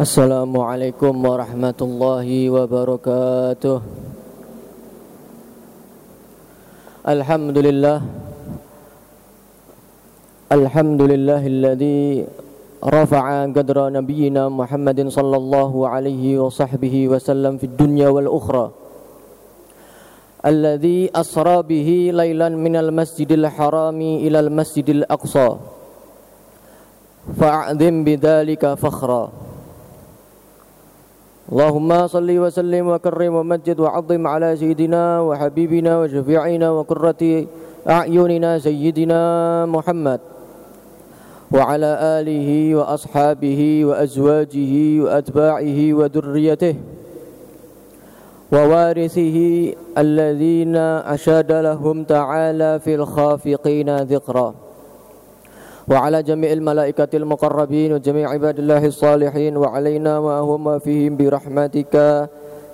السلام عليكم ورحمة الله وبركاته الحمد لله الحمد لله الذي رفع قدر نبينا محمد صلى الله عليه وصحبه وسلم في الدنيا والأخرى الذي أسرى به ليلا من المسجد الحرام إلى المسجد اللهم صل وسلم وكرم ومجد وعظم على سيدنا وحبيبنا وشفيعنا وقرة أعيننا سيدنا محمد. وعلى آله وأصحابه وأزواجه وأتباعه وذريته ووارثه الذين أشاد لهم تعالى في الخافقين ذكرًا. وعلى جميع الملائكة المقربين وجميع عباد الله الصالحين وعلينا وهم فيهم برحمتك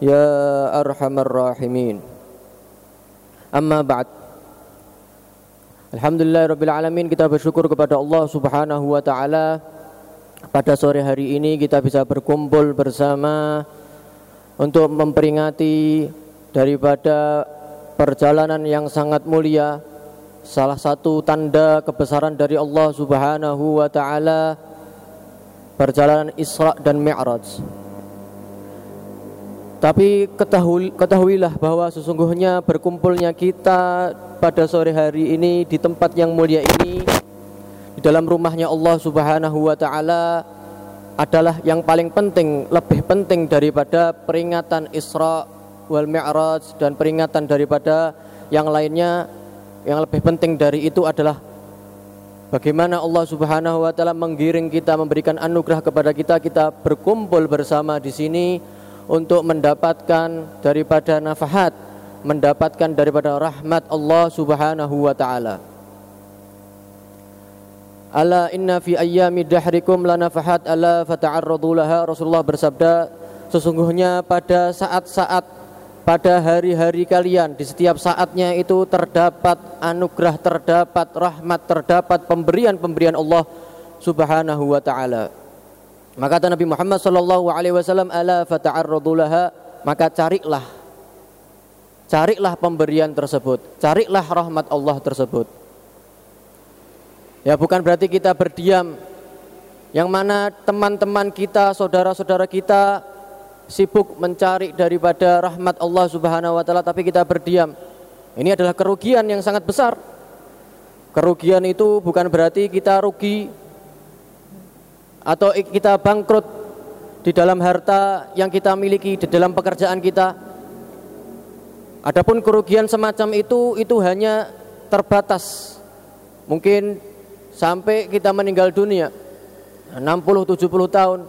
يا أرحم الراحمين أما بعد Alhamdulillah Rabbil Alamin kita bersyukur kepada Allah Subhanahu Wa Ta'ala Pada sore hari ini kita bisa berkumpul bersama Untuk memperingati daripada perjalanan yang sangat mulia salah satu tanda kebesaran dari Allah Subhanahu wa taala perjalanan Isra dan Mi'raj. Tapi ketahui, ketahuilah bahwa sesungguhnya berkumpulnya kita pada sore hari ini di tempat yang mulia ini di dalam rumahnya Allah Subhanahu wa taala adalah yang paling penting, lebih penting daripada peringatan Isra wal Mi'raj dan peringatan daripada yang lainnya yang lebih penting dari itu adalah bagaimana Allah Subhanahu wa taala menggiring kita memberikan anugerah kepada kita kita berkumpul bersama di sini untuk mendapatkan daripada nafahat, mendapatkan daripada rahmat Allah Subhanahu wa taala. Ala inna fi ayyami dahrikum lanafahat ala fata'arradu laha Rasulullah bersabda sesungguhnya pada saat-saat pada hari-hari kalian di setiap saatnya itu terdapat anugerah terdapat rahmat terdapat pemberian-pemberian Allah Subhanahu wa taala. Maka kata Nabi Muhammad sallallahu alaihi wasallam ala fata'arradu laha? Maka carilah carilah pemberian tersebut carilah rahmat Allah tersebut. Ya bukan berarti kita berdiam. Yang mana teman-teman kita saudara-saudara kita sibuk mencari daripada rahmat Allah Subhanahu wa taala tapi kita berdiam. Ini adalah kerugian yang sangat besar. Kerugian itu bukan berarti kita rugi atau kita bangkrut di dalam harta yang kita miliki, di dalam pekerjaan kita. Adapun kerugian semacam itu itu hanya terbatas. Mungkin sampai kita meninggal dunia 60 70 tahun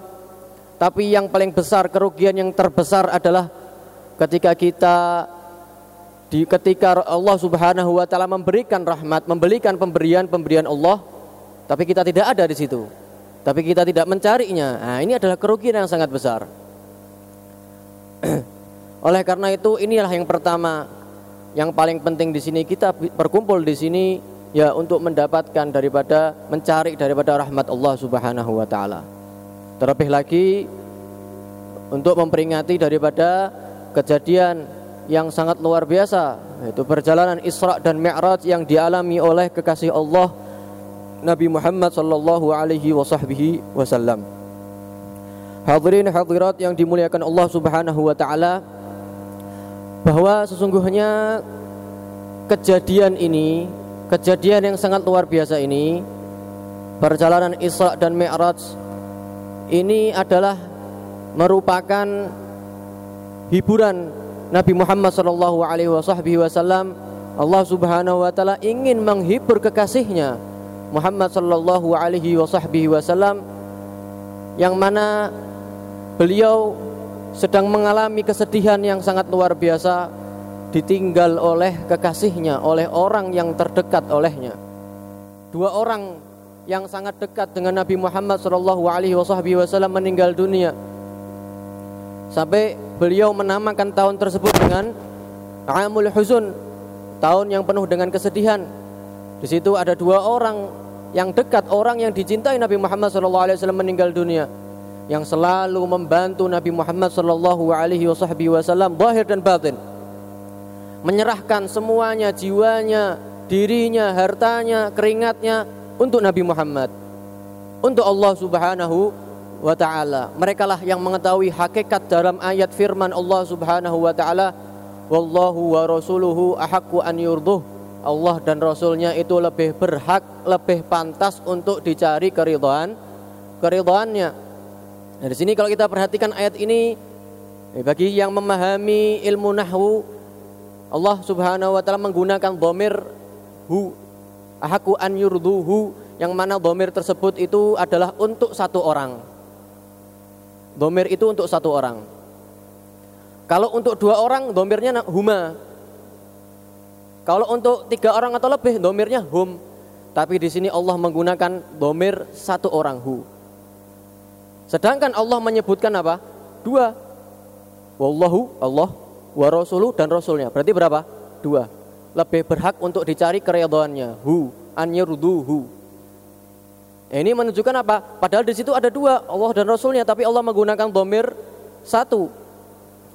tapi yang paling besar kerugian yang terbesar adalah ketika kita di ketika Allah Subhanahu wa taala memberikan rahmat, memberikan pemberian-pemberian Allah, tapi kita tidak ada di situ. Tapi kita tidak mencarinya. Nah, ini adalah kerugian yang sangat besar. Oleh karena itu inilah yang pertama yang paling penting di sini kita berkumpul di sini ya untuk mendapatkan daripada mencari daripada rahmat Allah Subhanahu wa taala. Terlebih lagi untuk memperingati daripada kejadian yang sangat luar biasa yaitu perjalanan Isra dan Mi'raj yang dialami oleh kekasih Allah Nabi Muhammad sallallahu alaihi wasallam. Hadirin hadirat yang dimuliakan Allah Subhanahu wa taala bahwa sesungguhnya kejadian ini, kejadian yang sangat luar biasa ini perjalanan Isra dan Mi'raj ini adalah merupakan hiburan Nabi Muhammad sallallahu alaihi wasallam Allah Subhanahu wa taala ingin menghibur kekasihnya Muhammad sallallahu alaihi wasallam yang mana beliau sedang mengalami kesedihan yang sangat luar biasa ditinggal oleh kekasihnya oleh orang yang terdekat olehnya. Dua orang yang sangat dekat dengan Nabi Muhammad Shallallahu Alaihi Wasallam meninggal dunia. Sampai beliau menamakan tahun tersebut dengan Amul Huzun, tahun yang penuh dengan kesedihan. Di situ ada dua orang yang dekat, orang yang dicintai Nabi Muhammad Shallallahu Alaihi Wasallam meninggal dunia. yang selalu membantu Nabi Muhammad sallallahu alaihi wasallam zahir dan batin. Menyerahkan semuanya, jiwanya, dirinya, hartanya, keringatnya untuk Nabi Muhammad. Untuk Allah Subhanahu wa taala. Merekalah yang mengetahui hakikat dalam ayat firman Allah Subhanahu wa taala, "Wallahu wa rasuluhu ahaqqu an yurduh." Allah dan Rasulnya itu lebih berhak, lebih pantas untuk dicari keridhaan, keridhaannya. Nah, di sini kalau kita perhatikan ayat ini eh, bagi yang memahami ilmu nahwu Allah Subhanahu wa taala menggunakan dhamir hu ahaku an yurduhu yang mana dhamir tersebut itu adalah untuk satu orang. Dhamir itu untuk satu orang. Kalau untuk dua orang domirnya huma. Kalau untuk tiga orang atau lebih domirnya hum. Tapi di sini Allah menggunakan domir satu orang hu. Sedangkan Allah menyebutkan apa? Dua. Wallahu Allah wa rasuluh dan rasulnya. Berarti berapa? Dua. Lebih berhak untuk dicari keridhaannya. Hu an yurduhu. Ini menunjukkan apa? Padahal di situ ada dua, Allah dan Rasulnya, tapi Allah menggunakan domir satu,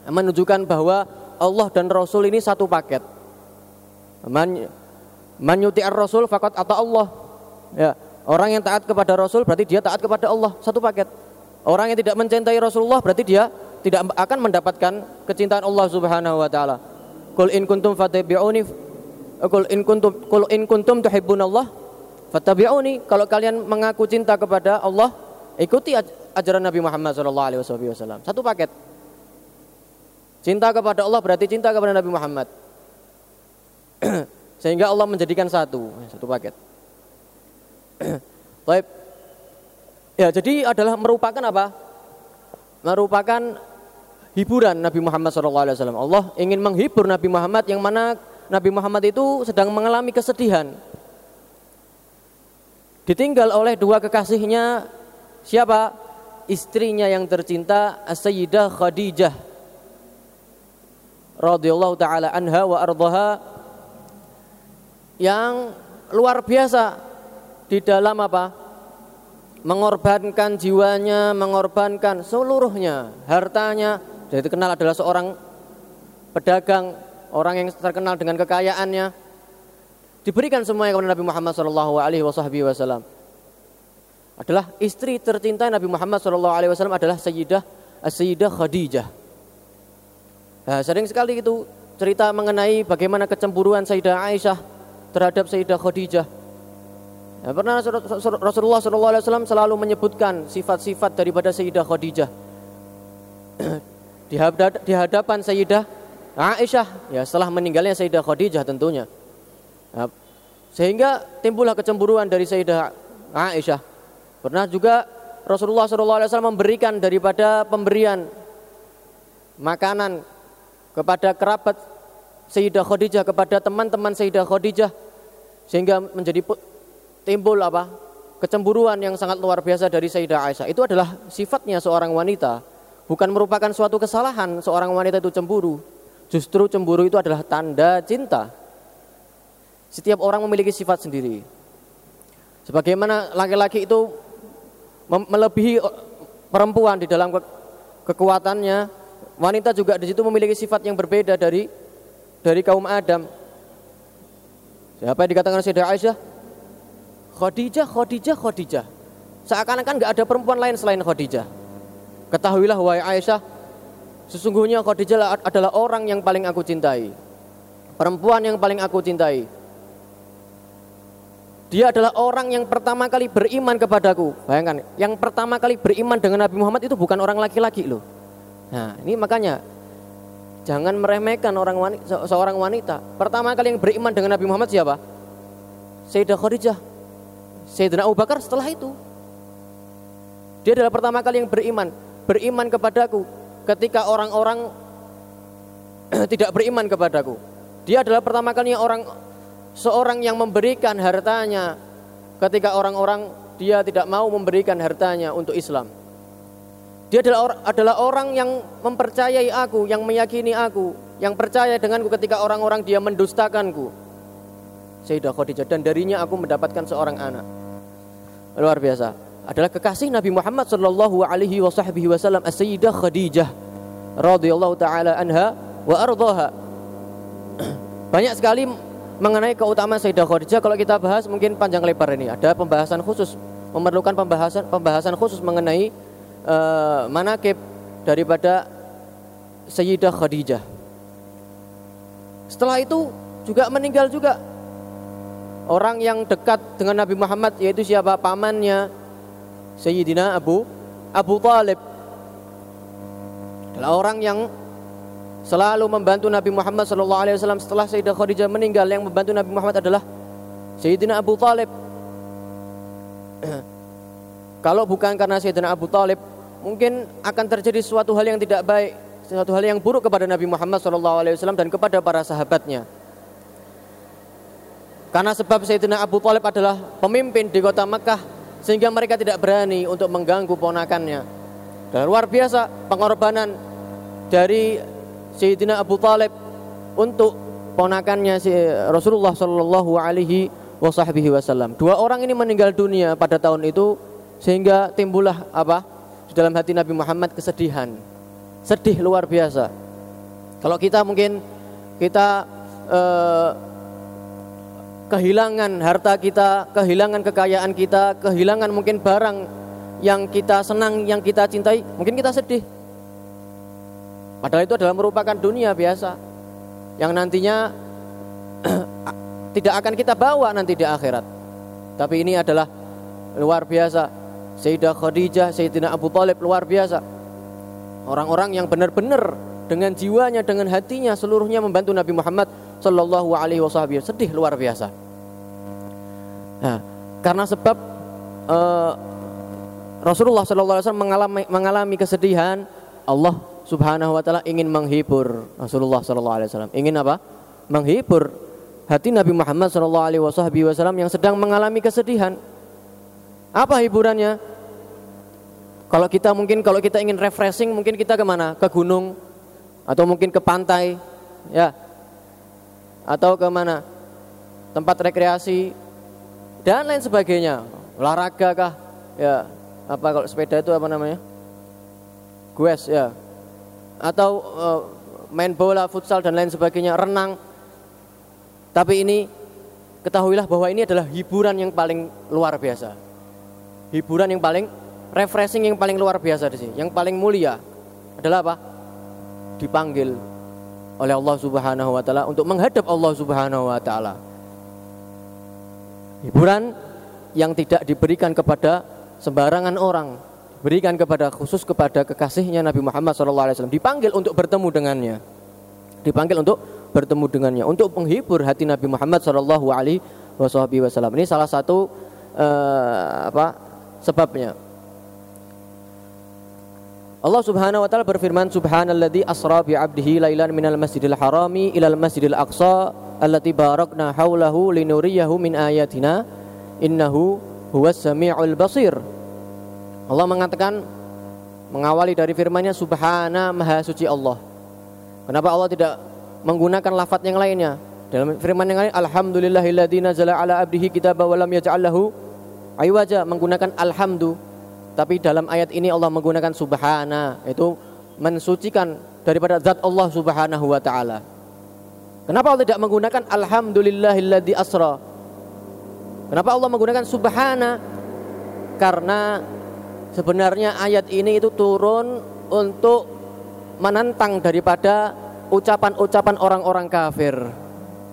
menunjukkan bahwa Allah dan Rasul ini satu paket. Man, man Rasul fakat atau Allah. Ya, orang yang taat kepada Rasul berarti dia taat kepada Allah, satu paket. Orang yang tidak mencintai Rasulullah berarti dia tidak akan mendapatkan kecintaan Allah Subhanahu wa taala. Qul in kuntum fattabi'uni Qul in kuntum qul in kuntum tuhibbunallah fattabi'uni. Kalau kalian mengaku cinta kepada Allah, ikuti ajaran Nabi Muhammad sallallahu alaihi wasallam. Satu paket. Cinta kepada Allah berarti cinta kepada Nabi Muhammad. Sehingga Allah menjadikan satu, satu paket. Baik. Ya, jadi adalah merupakan apa? Merupakan hiburan Nabi Muhammad SAW. Allah ingin menghibur Nabi Muhammad yang mana Nabi Muhammad itu sedang mengalami kesedihan. Ditinggal oleh dua kekasihnya siapa? Istrinya yang tercinta Sayyidah Khadijah radhiyallahu taala anha wa ardhaha yang luar biasa di dalam apa? mengorbankan jiwanya, mengorbankan seluruhnya, hartanya. Dan itu kenal adalah seorang pedagang, orang yang terkenal dengan kekayaannya. Diberikan semuanya kepada Nabi Muhammad Shallallahu Alaihi Wasallam. Adalah istri tercinta Nabi Muhammad Shallallahu Alaihi Wasallam adalah Sayyidah Sayyidah Khadijah. Nah, sering sekali itu cerita mengenai bagaimana kecemburuan Sayyidah Aisyah terhadap Sayyidah Khadijah Ya, pernah Rasulullah SAW selalu menyebutkan sifat-sifat daripada Sayyidah Khadijah di hadapan Sayyidah Aisyah ya setelah meninggalnya Sayyidah Khadijah tentunya. Ya, sehingga timbullah kecemburuan dari Sayyidah Aisyah. Pernah juga Rasulullah SAW memberikan daripada pemberian makanan kepada kerabat Sayyidah Khadijah kepada teman-teman Sayyidah Khadijah sehingga menjadi timbul apa? Kecemburuan yang sangat luar biasa dari Sayyidah Aisyah. Itu adalah sifatnya seorang wanita, bukan merupakan suatu kesalahan seorang wanita itu cemburu. Justru cemburu itu adalah tanda cinta. Setiap orang memiliki sifat sendiri. Sebagaimana laki-laki itu melebihi perempuan di dalam ke kekuatannya, wanita juga di situ memiliki sifat yang berbeda dari dari kaum Adam. Siapa yang dikatakan Sayyidah Aisyah? Khadijah, Khadijah, Khadijah. Seakan-akan nggak ada perempuan lain selain Khadijah. Ketahuilah wahai Aisyah, sesungguhnya Khadijah adalah orang yang paling aku cintai. Perempuan yang paling aku cintai. Dia adalah orang yang pertama kali beriman kepadaku. Bayangkan, yang pertama kali beriman dengan Nabi Muhammad itu bukan orang laki-laki loh. Nah, ini makanya jangan meremehkan orang wanita, seorang wanita. Pertama kali yang beriman dengan Nabi Muhammad siapa? Sayyidah Khadijah Sayyidina Abu Bakar setelah itu. Dia adalah pertama kali yang beriman, beriman kepadaku ketika orang-orang tidak beriman kepadaku. Dia adalah pertama kali orang seorang yang memberikan hartanya ketika orang-orang dia tidak mau memberikan hartanya untuk Islam. Dia adalah, adalah orang yang mempercayai aku, yang meyakini aku, yang percaya denganku ketika orang-orang dia mendustakanku. Sayyidah Khadijah dan darinya aku mendapatkan seorang anak. Luar biasa. Adalah kekasih Nabi Muhammad sallallahu alaihi wasallam As-Sayyidah Khadijah radhiyallahu taala anha wa ardhaha. Banyak sekali mengenai keutamaan Sayyidah Khadijah kalau kita bahas mungkin panjang lebar ini. Ada pembahasan khusus, memerlukan pembahasan pembahasan khusus mengenai uh, manakib daripada Sayyidah Khadijah. Setelah itu juga meninggal juga orang yang dekat dengan Nabi Muhammad yaitu siapa pamannya Sayyidina Abu Abu Talib. Adalah orang yang selalu membantu Nabi Muhammad SAW setelah Sayyidah Khadijah meninggal yang membantu Nabi Muhammad adalah Sayyidina Abu Talib. Kalau bukan karena Sayyidina Abu Talib mungkin akan terjadi suatu hal yang tidak baik suatu hal yang buruk kepada Nabi Muhammad SAW dan kepada para sahabatnya. Karena sebab Sayyidina Abu Talib adalah pemimpin di kota Mekah sehingga mereka tidak berani untuk mengganggu ponakannya. Dan luar biasa pengorbanan dari Sayyidina Abu Talib untuk ponakannya si Rasulullah Shallallahu Alaihi Wasallam. Dua orang ini meninggal dunia pada tahun itu sehingga timbullah apa di dalam hati Nabi Muhammad kesedihan, sedih luar biasa. Kalau kita mungkin kita eh, kehilangan harta kita, kehilangan kekayaan kita, kehilangan mungkin barang yang kita senang, yang kita cintai, mungkin kita sedih. Padahal itu adalah merupakan dunia biasa yang nantinya tidak akan kita bawa nanti di akhirat. Tapi ini adalah luar biasa. Sayyidah Khadijah, Sayyidina Abu Talib luar biasa. Orang-orang yang benar-benar dengan jiwanya, dengan hatinya seluruhnya membantu Nabi Muhammad Sallallahu Alaihi Wasallam sedih luar biasa. Nah, karena sebab uh, Rasulullah Sallallahu Alaihi Wasallam mengalami mengalami kesedihan, Allah Subhanahu Wa Taala ingin menghibur Rasulullah Sallallahu Alaihi Wasallam. Ingin apa? Menghibur hati Nabi Muhammad Sallallahu Alaihi Wasallam yang sedang mengalami kesedihan. Apa hiburannya? Kalau kita mungkin kalau kita ingin refreshing mungkin kita ke mana? Ke gunung atau mungkin ke pantai, ya. Atau ke mana? Tempat rekreasi dan lain sebagainya. Olahraga kah? Ya. Apa kalau sepeda itu apa namanya? Gues ya. Atau uh, main bola futsal dan lain sebagainya renang. Tapi ini ketahuilah bahwa ini adalah hiburan yang paling luar biasa. Hiburan yang paling refreshing yang paling luar biasa di sini. Yang paling mulia adalah apa dipanggil oleh Allah Subhanahu wa taala untuk menghadap Allah Subhanahu wa taala. Hiburan yang tidak diberikan kepada sembarangan orang, berikan kepada khusus kepada kekasihnya Nabi Muhammad SAW. Dipanggil untuk bertemu dengannya, dipanggil untuk bertemu dengannya, untuk menghibur hati Nabi Muhammad SAW. Ini salah satu uh, apa sebabnya. Allah Subhanahu wa taala berfirman subhanalladzi asra bi 'abdihi lailan minal masjidil harami ilal masjidil aqsa allati barakna haulahu linuriyahu min ayatina innahu huwas samiul basir. Allah mengatakan mengawali dari firman-Nya subhana maha suci Allah. Kenapa Allah tidak menggunakan lafaz yang lainnya? Dalam firman yang lain alhamdulillahilladzi nazala ala abdihi kitaba wa lam yaj'al lahu aywaja menggunakan alhamdu tapi dalam ayat ini Allah menggunakan subhana, itu mensucikan daripada zat Allah Subhanahu wa taala. Kenapa Allah tidak menggunakan alhamdulillahilladzi asra? Kenapa Allah menggunakan subhana? Karena sebenarnya ayat ini itu turun untuk menentang daripada ucapan-ucapan orang-orang kafir,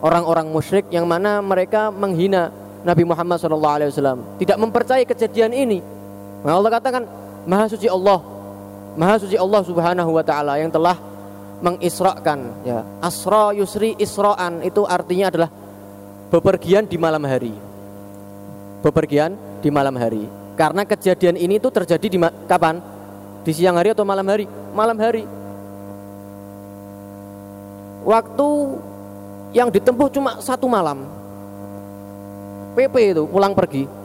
orang-orang musyrik yang mana mereka menghina Nabi Muhammad SAW, tidak mempercayai kejadian ini. Nah, Allah katakan Maha suci Allah. Maha suci Allah Subhanahu wa taala yang telah mengisrakan ya. Asra yusri isra'an itu artinya adalah bepergian di malam hari. Bepergian di malam hari. Karena kejadian ini itu terjadi di kapan? Di siang hari atau malam hari? Malam hari. Waktu yang ditempuh cuma satu malam. PP itu pulang pergi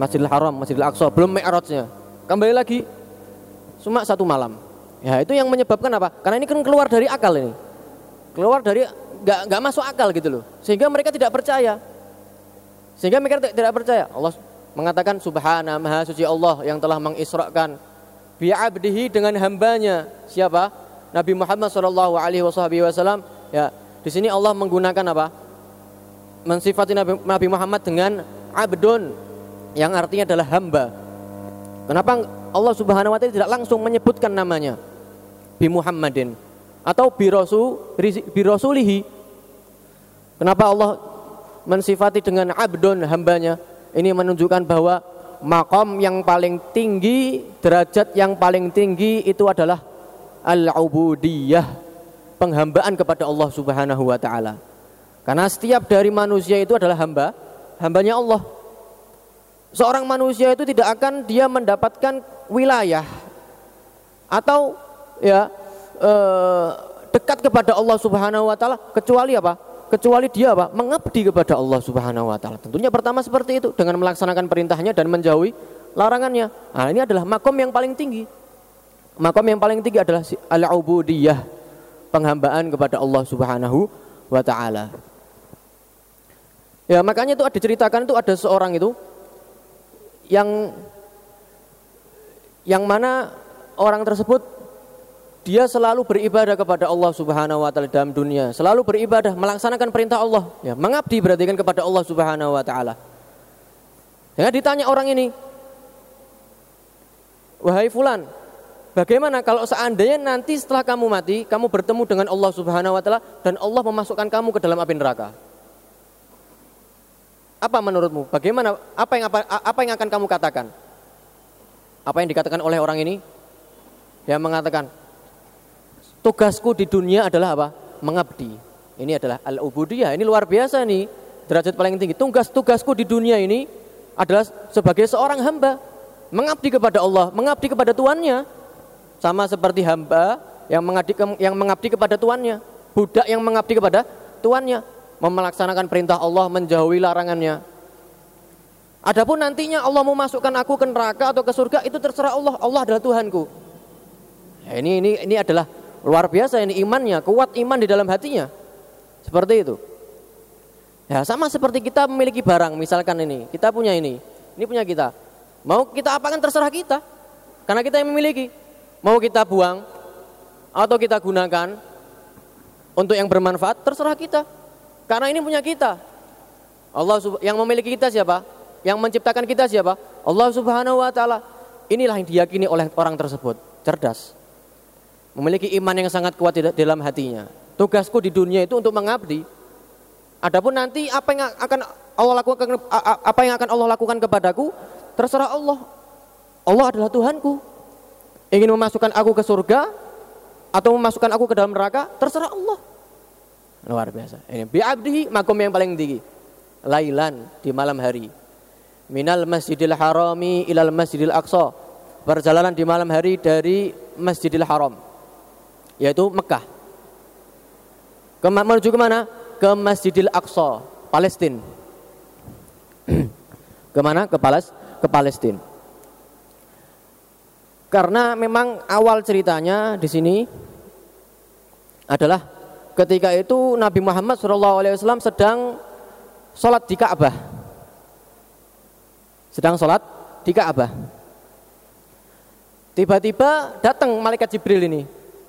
Masjidil Haram, Masjidil Aqsa, belum Mi'rajnya. Kembali lagi cuma satu malam. Ya, itu yang menyebabkan apa? Karena ini kan keluar dari akal ini. Keluar dari nggak nggak masuk akal gitu loh. Sehingga mereka tidak percaya. Sehingga mereka tidak percaya. Allah mengatakan subhana maha suci Allah yang telah mengisrakan bi'abdihi dengan hambanya siapa Nabi Muhammad sallallahu alaihi wasallam ya di sini Allah menggunakan apa mensifati Nabi, Nabi Muhammad dengan abdun yang artinya adalah hamba. Kenapa Allah Subhanahu wa taala tidak langsung menyebutkan namanya? Bi Muhammadin. Atau bi rasul bi rasulihi. Kenapa Allah mensifati dengan abdun hambanya? Ini menunjukkan bahwa makom yang paling tinggi, derajat yang paling tinggi itu adalah al-ubudiyah, penghambaan kepada Allah Subhanahu wa taala. Karena setiap dari manusia itu adalah hamba, hambanya Allah. Seorang manusia itu tidak akan dia mendapatkan wilayah atau ya eh, dekat kepada Allah Subhanahu wa taala kecuali apa? kecuali dia apa? mengabdi kepada Allah Subhanahu wa taala. Tentunya pertama seperti itu dengan melaksanakan perintahnya dan menjauhi larangannya. Nah, ini adalah makom yang paling tinggi. Makom yang paling tinggi adalah al-ubudiyah, penghambaan kepada Allah Subhanahu wa taala. Ya, makanya itu ada ceritakan itu ada seorang itu yang yang mana orang tersebut dia selalu beribadah kepada Allah Subhanahu wa taala dalam dunia, selalu beribadah, melaksanakan perintah Allah, ya, mengabdi berarti kan kepada Allah Subhanahu wa taala. Ya, ditanya orang ini, "Wahai fulan, bagaimana kalau seandainya nanti setelah kamu mati, kamu bertemu dengan Allah Subhanahu wa taala dan Allah memasukkan kamu ke dalam api neraka?" Apa menurutmu? Bagaimana apa yang apa, apa yang akan kamu katakan? Apa yang dikatakan oleh orang ini? Dia mengatakan, Tugasku di dunia adalah apa? Mengabdi. Ini adalah al-ubudiyah. Ini luar biasa nih. Derajat paling tinggi. Tugas tugasku di dunia ini adalah sebagai seorang hamba mengabdi kepada Allah, mengabdi kepada tuannya. Sama seperti hamba yang mengabdi yang mengabdi kepada tuannya, budak yang mengabdi kepada tuannya, melaksanakan perintah Allah, menjauhi larangannya. Adapun nantinya Allah mau masukkan aku ke neraka atau ke surga itu terserah Allah. Allah adalah Tuhanku. Ya, ini ini ini adalah Luar biasa ini imannya, kuat iman di dalam hatinya. Seperti itu. Ya, sama seperti kita memiliki barang, misalkan ini, kita punya ini, ini punya kita. Mau kita apakan terserah kita. Karena kita yang memiliki. Mau kita buang atau kita gunakan untuk yang bermanfaat terserah kita. Karena ini punya kita. Allah yang memiliki kita siapa? Yang menciptakan kita siapa? Allah Subhanahu wa taala. Inilah yang diyakini oleh orang tersebut, cerdas memiliki iman yang sangat kuat di dalam hatinya. Tugasku di dunia itu untuk mengabdi. Adapun nanti apa yang akan Allah lakukan apa yang akan Allah lakukan kepadaku terserah Allah. Allah adalah Tuhanku. Ingin memasukkan aku ke surga atau memasukkan aku ke dalam neraka terserah Allah. Luar biasa. Ini bi'abdihi makom yang paling tinggi. Lailan di malam hari. Minal Masjidil Harami ilal Masjidil Aqsa. Perjalanan di malam hari dari Masjidil Haram yaitu Mekah. Ke, menuju ke mana? Ke Masjidil Aqsa, Palestina. Ke mana? Ke Pales, ke Palestina. Karena memang awal ceritanya di sini adalah ketika itu Nabi Muhammad SAW sedang sholat di Ka'bah. Sedang sholat di Ka'bah. Tiba-tiba datang malaikat Jibril ini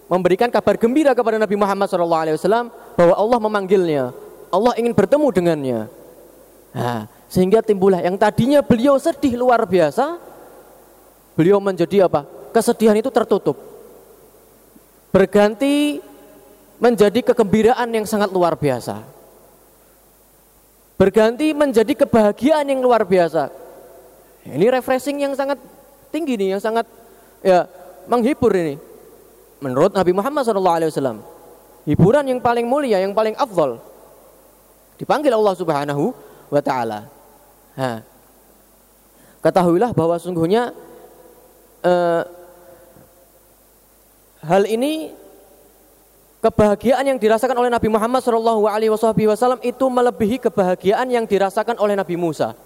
memberikan kabar gembira kepada Nabi Muhammad SAW bahwa Allah memanggilnya, Allah ingin bertemu dengannya. Nah, sehingga timbullah yang tadinya beliau sedih luar biasa, beliau menjadi apa? Kesedihan itu tertutup, berganti menjadi kegembiraan yang sangat luar biasa, berganti menjadi kebahagiaan yang luar biasa. Ini refreshing yang sangat tinggi nih, yang sangat ya menghibur ini menurut Nabi Muhammad SAW hiburan yang paling mulia yang paling afdol dipanggil Allah Subhanahu wa taala. Ketahuilah bahwa sungguhnya eh, hal ini kebahagiaan yang dirasakan oleh Nabi Muhammad Shallallahu Alaihi Wasallam itu melebihi kebahagiaan yang dirasakan oleh Nabi Musa.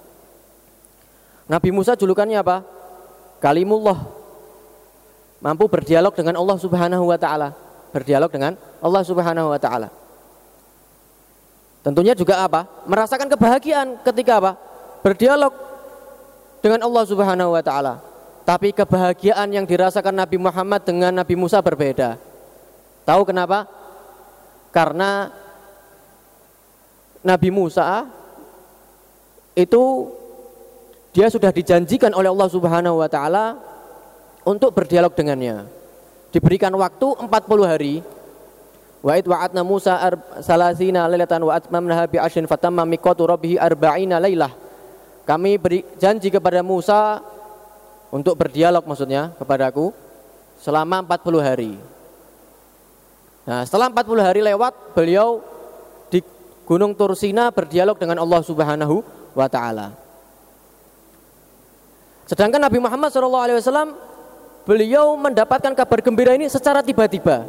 Nabi Musa julukannya apa? Kalimullah mampu berdialog dengan Allah Subhanahu wa taala, berdialog dengan Allah Subhanahu wa taala. Tentunya juga apa? Merasakan kebahagiaan ketika apa? Berdialog dengan Allah Subhanahu wa taala. Tapi kebahagiaan yang dirasakan Nabi Muhammad dengan Nabi Musa berbeda. Tahu kenapa? Karena Nabi Musa itu dia sudah dijanjikan oleh Allah Subhanahu wa taala untuk berdialog dengannya. Diberikan waktu 40 hari. Wa id wa'adna Musa salasina lailatan wa atmamnaha bi ashrin fatamma miqatu rabbih arba'ina lailah. Kami beri janji kepada Musa untuk berdialog maksudnya kepadaku selama 40 hari. Nah, setelah 40 hari lewat, beliau di Gunung Tursina berdialog dengan Allah Subhanahu wa taala. Sedangkan Nabi Muhammad SAW beliau mendapatkan kabar gembira ini secara tiba-tiba.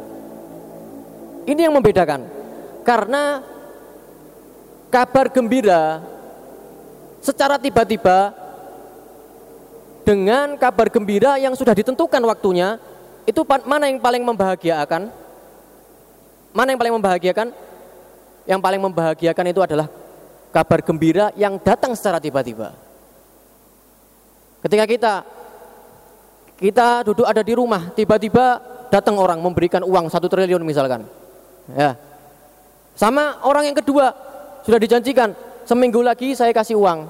Ini yang membedakan. Karena kabar gembira secara tiba-tiba dengan kabar gembira yang sudah ditentukan waktunya, itu mana yang paling membahagiakan? Mana yang paling membahagiakan? Yang paling membahagiakan itu adalah kabar gembira yang datang secara tiba-tiba. Ketika kita kita duduk ada di rumah, tiba-tiba datang orang memberikan uang satu triliun misalkan, ya. Sama orang yang kedua sudah dijanjikan seminggu lagi saya kasih uang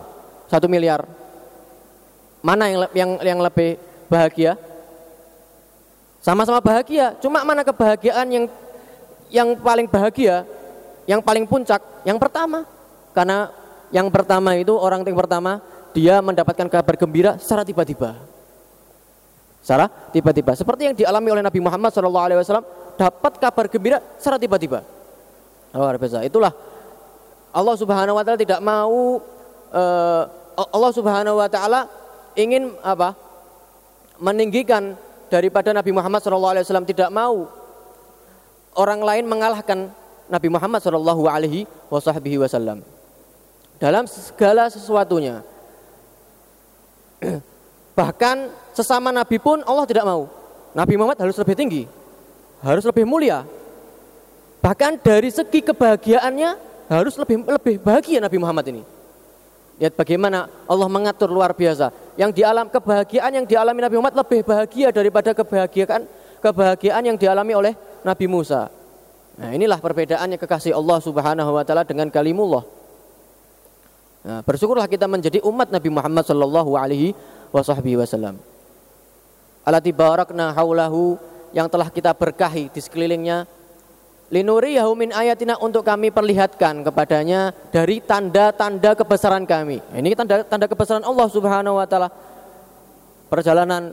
satu miliar. Mana yang yang yang lebih bahagia? Sama-sama bahagia, cuma mana kebahagiaan yang yang paling bahagia, yang paling puncak, yang pertama. Karena yang pertama itu orang yang pertama dia mendapatkan kabar gembira secara tiba-tiba. Secara tiba-tiba. Seperti yang dialami oleh Nabi Muhammad SAW dapat kabar gembira secara tiba-tiba. Luar biasa. Itulah Allah Subhanahu Wa Taala tidak mau uh, Allah Subhanahu Wa Taala ingin apa? Meninggikan daripada Nabi Muhammad SAW tidak mau orang lain mengalahkan Nabi Muhammad Shallallahu Alaihi Wasallam dalam segala sesuatunya. Bahkan sesama Nabi pun Allah tidak mau. Nabi Muhammad harus lebih tinggi, harus lebih mulia. Bahkan dari segi kebahagiaannya harus lebih lebih bahagia Nabi Muhammad ini. Lihat bagaimana Allah mengatur luar biasa. Yang di alam kebahagiaan yang dialami Nabi Muhammad lebih bahagia daripada kebahagiaan kebahagiaan yang dialami oleh Nabi Musa. Nah, inilah perbedaannya kekasih Allah Subhanahu wa taala dengan kalimullah. Nah, bersyukurlah kita menjadi umat Nabi Muhammad sallallahu alaihi wasallam. Alati barakna haulahu yang telah kita berkahi di sekelilingnya linuriyahu min ayatina untuk kami perlihatkan kepadanya dari tanda-tanda kebesaran kami. Ini tanda-tanda kebesaran Allah Subhanahu wa taala. Perjalanan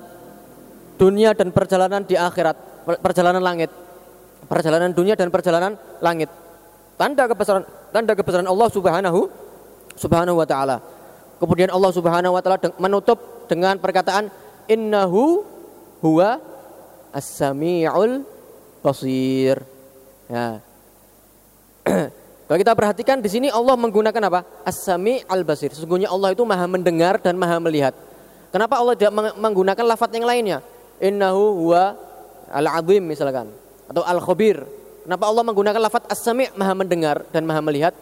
dunia dan perjalanan di akhirat, perjalanan langit perjalanan dunia dan perjalanan langit. Tanda kebesaran tanda kebesaran Allah Subhanahu Subhanahu wa taala. Kemudian Allah Subhanahu wa taala menutup dengan perkataan innahu huwa as-sami'ul basir. Ya. Kalau kita perhatikan di sini Allah menggunakan apa? As-sami' al-basir. Sesungguhnya Allah itu Maha mendengar dan Maha melihat. Kenapa Allah tidak menggunakan lafaz yang lainnya? Innahu huwa al-azim misalkan atau al-khabir. Kenapa Allah menggunakan lafaz as-sami' maha mendengar dan maha melihat?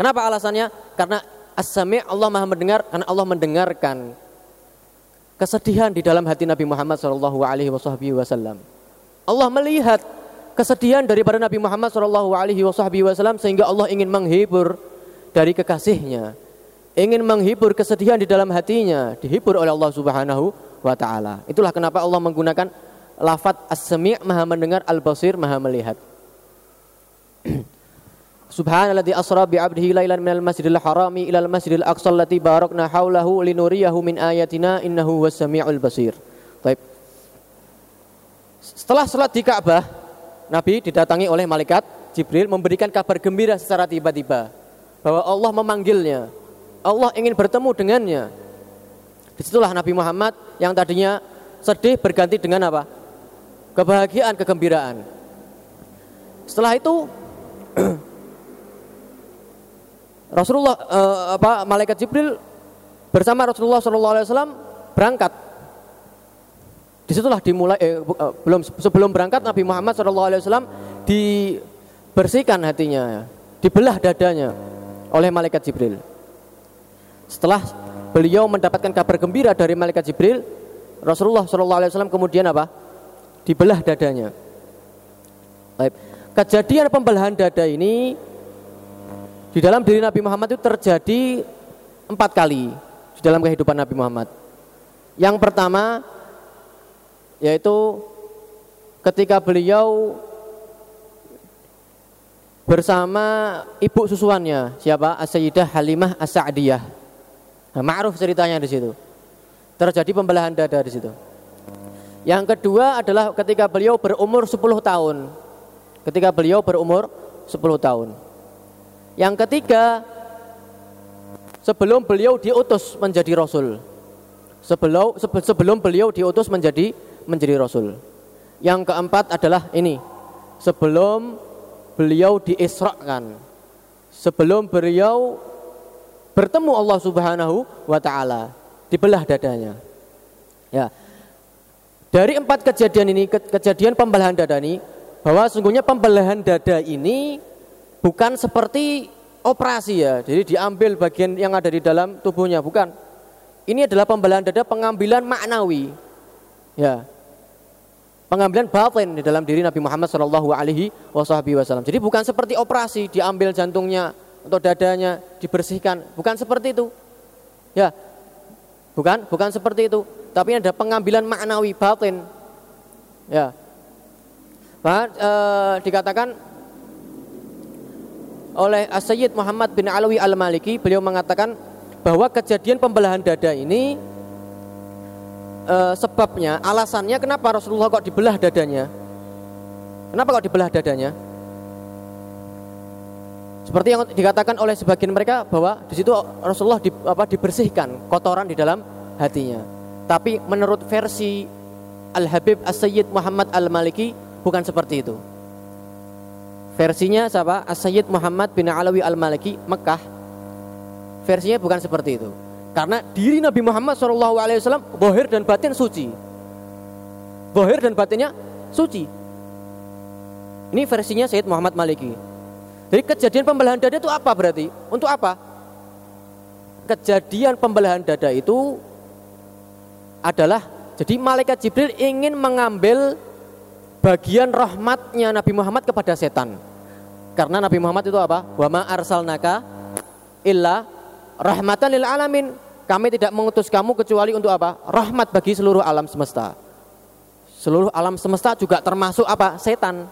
Kenapa alasannya? Karena as-sami' Allah maha mendengar karena Allah mendengarkan kesedihan di dalam hati Nabi Muhammad sallallahu alaihi wasallam. Allah melihat kesedihan daripada Nabi Muhammad sallallahu alaihi wasallam sehingga Allah ingin menghibur dari kekasihnya. Ingin menghibur kesedihan di dalam hatinya, dihibur oleh Allah Subhanahu wa taala. Itulah kenapa Allah menggunakan lafat as-sami' maha mendengar, al-basir maha melihat. Subhanalladzi asra bi 'abdihi lailan minal masjidil harami ilal masjidil aqsa allati barakna haulahu linuriyahu min ayatina innahu was-sami'ul basir. Baik. Setelah salat di Ka'bah, Nabi didatangi oleh malaikat Jibril memberikan kabar gembira secara tiba-tiba bahwa Allah memanggilnya. Allah ingin bertemu dengannya. Di situlah Nabi Muhammad yang tadinya sedih berganti dengan apa? kebahagiaan, kegembiraan. Setelah itu Rasulullah uh, apa malaikat Jibril bersama Rasulullah SAW berangkat. Di situlah dimulai eh, uh, belum sebelum berangkat Nabi Muhammad SAW dibersihkan hatinya, dibelah dadanya oleh malaikat Jibril. Setelah beliau mendapatkan kabar gembira dari malaikat Jibril, Rasulullah Shallallahu Alaihi Wasallam kemudian apa? Dibelah dadanya. Baik. Kejadian pembelahan dada ini di dalam diri Nabi Muhammad itu terjadi empat kali di dalam kehidupan Nabi Muhammad. Yang pertama yaitu ketika beliau bersama ibu susuannya siapa As-Sayyidah Halimah As-Sa'diyah. Nah, ma'ruf ceritanya di situ. Terjadi pembelahan dada di situ. Yang kedua adalah ketika beliau berumur 10 tahun. Ketika beliau berumur 10 tahun. Yang ketiga sebelum beliau diutus menjadi rasul. Sebelum sebelum beliau diutus menjadi menjadi rasul. Yang keempat adalah ini. Sebelum beliau diisrakan. Sebelum beliau bertemu Allah Subhanahu wa taala, dibelah dadanya. Ya. Dari empat kejadian ini, kejadian pembelahan dada ini, bahwa sungguhnya pembelahan dada ini bukan seperti operasi ya. Jadi diambil bagian yang ada di dalam tubuhnya, bukan. Ini adalah pembelahan dada pengambilan maknawi. Ya, pengambilan batin di dalam diri Nabi Muhammad Shallallahu Alaihi Wasallam. Jadi bukan seperti operasi diambil jantungnya atau dadanya dibersihkan, bukan seperti itu. Ya, bukan, bukan seperti itu. Tapi ada pengambilan maknawi batin. Ya, Bahkan e, dikatakan oleh As-Sayyid Muhammad bin Alawi Al-Maliki, beliau mengatakan bahwa kejadian pembelahan dada ini e, sebabnya, alasannya kenapa Rasulullah kok dibelah dadanya? Kenapa kok dibelah dadanya? Seperti yang dikatakan oleh sebagian mereka bahwa di situ Rasulullah di, apa, dibersihkan kotoran di dalam hatinya. Tapi menurut versi Al Habib As Sayyid Muhammad Al Maliki bukan seperti itu. Versinya siapa? As Sayyid Muhammad bin Alawi Al Maliki Mekah. Versinya bukan seperti itu. Karena diri Nabi Muhammad SAW bohir dan batin suci. Bohir dan batinnya suci. Ini versinya Sayyid Muhammad Maliki. Jadi kejadian pembelahan dada itu apa berarti? Untuk apa? Kejadian pembelahan dada itu adalah jadi malaikat Jibril ingin mengambil bagian rahmatnya Nabi Muhammad kepada setan. Karena Nabi Muhammad itu apa? Wa ma arsalnaka illa rahmatan lil alamin. Kami tidak mengutus kamu kecuali untuk apa? Rahmat bagi seluruh alam semesta. Seluruh alam semesta juga termasuk apa? Setan.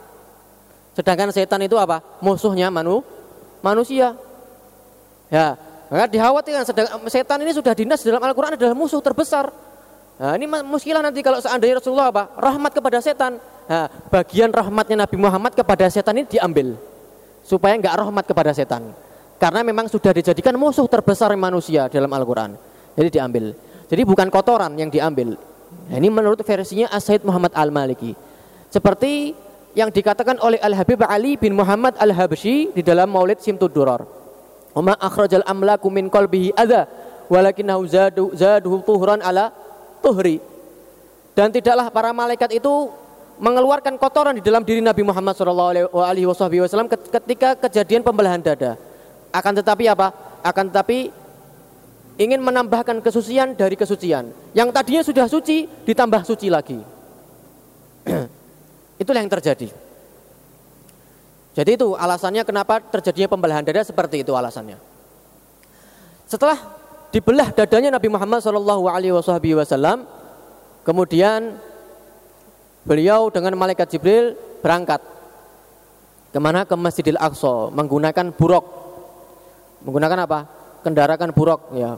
Sedangkan setan itu apa? Musuhnya manu, manusia. Ya, maka dikhawatirkan setan ini sudah dinas dalam Al-Quran adalah musuh terbesar. Nah, ini muskilah nanti kalau seandainya Rasulullah apa? Rahmat kepada setan. Nah, bagian rahmatnya Nabi Muhammad kepada setan ini diambil supaya nggak rahmat kepada setan. Karena memang sudah dijadikan musuh terbesar manusia dalam Al-Quran. Jadi diambil. Jadi bukan kotoran yang diambil. Nah, ini menurut versinya As-Said Muhammad Al-Maliki. Seperti yang dikatakan oleh Al-Habib Ali bin Muhammad Al-Habsyi di dalam Maulid Simtud Duror. Uma akhrajal amlaku min qalbihi adha walakinahu zadu zaduhu tuhran ala tuhri. Dan tidaklah para malaikat itu mengeluarkan kotoran di dalam diri Nabi Muhammad SAW ketika kejadian pembelahan dada. Akan tetapi apa? Akan tetapi ingin menambahkan kesucian dari kesucian. Yang tadinya sudah suci ditambah suci lagi. Itulah yang terjadi. Jadi itu alasannya kenapa terjadinya pembelahan dada seperti itu alasannya. Setelah dibelah dadanya Nabi Muhammad SAW, kemudian beliau dengan malaikat Jibril berangkat ke mana ke Masjidil Aqsa menggunakan buruk Menggunakan apa? Kendarakan buruk ya.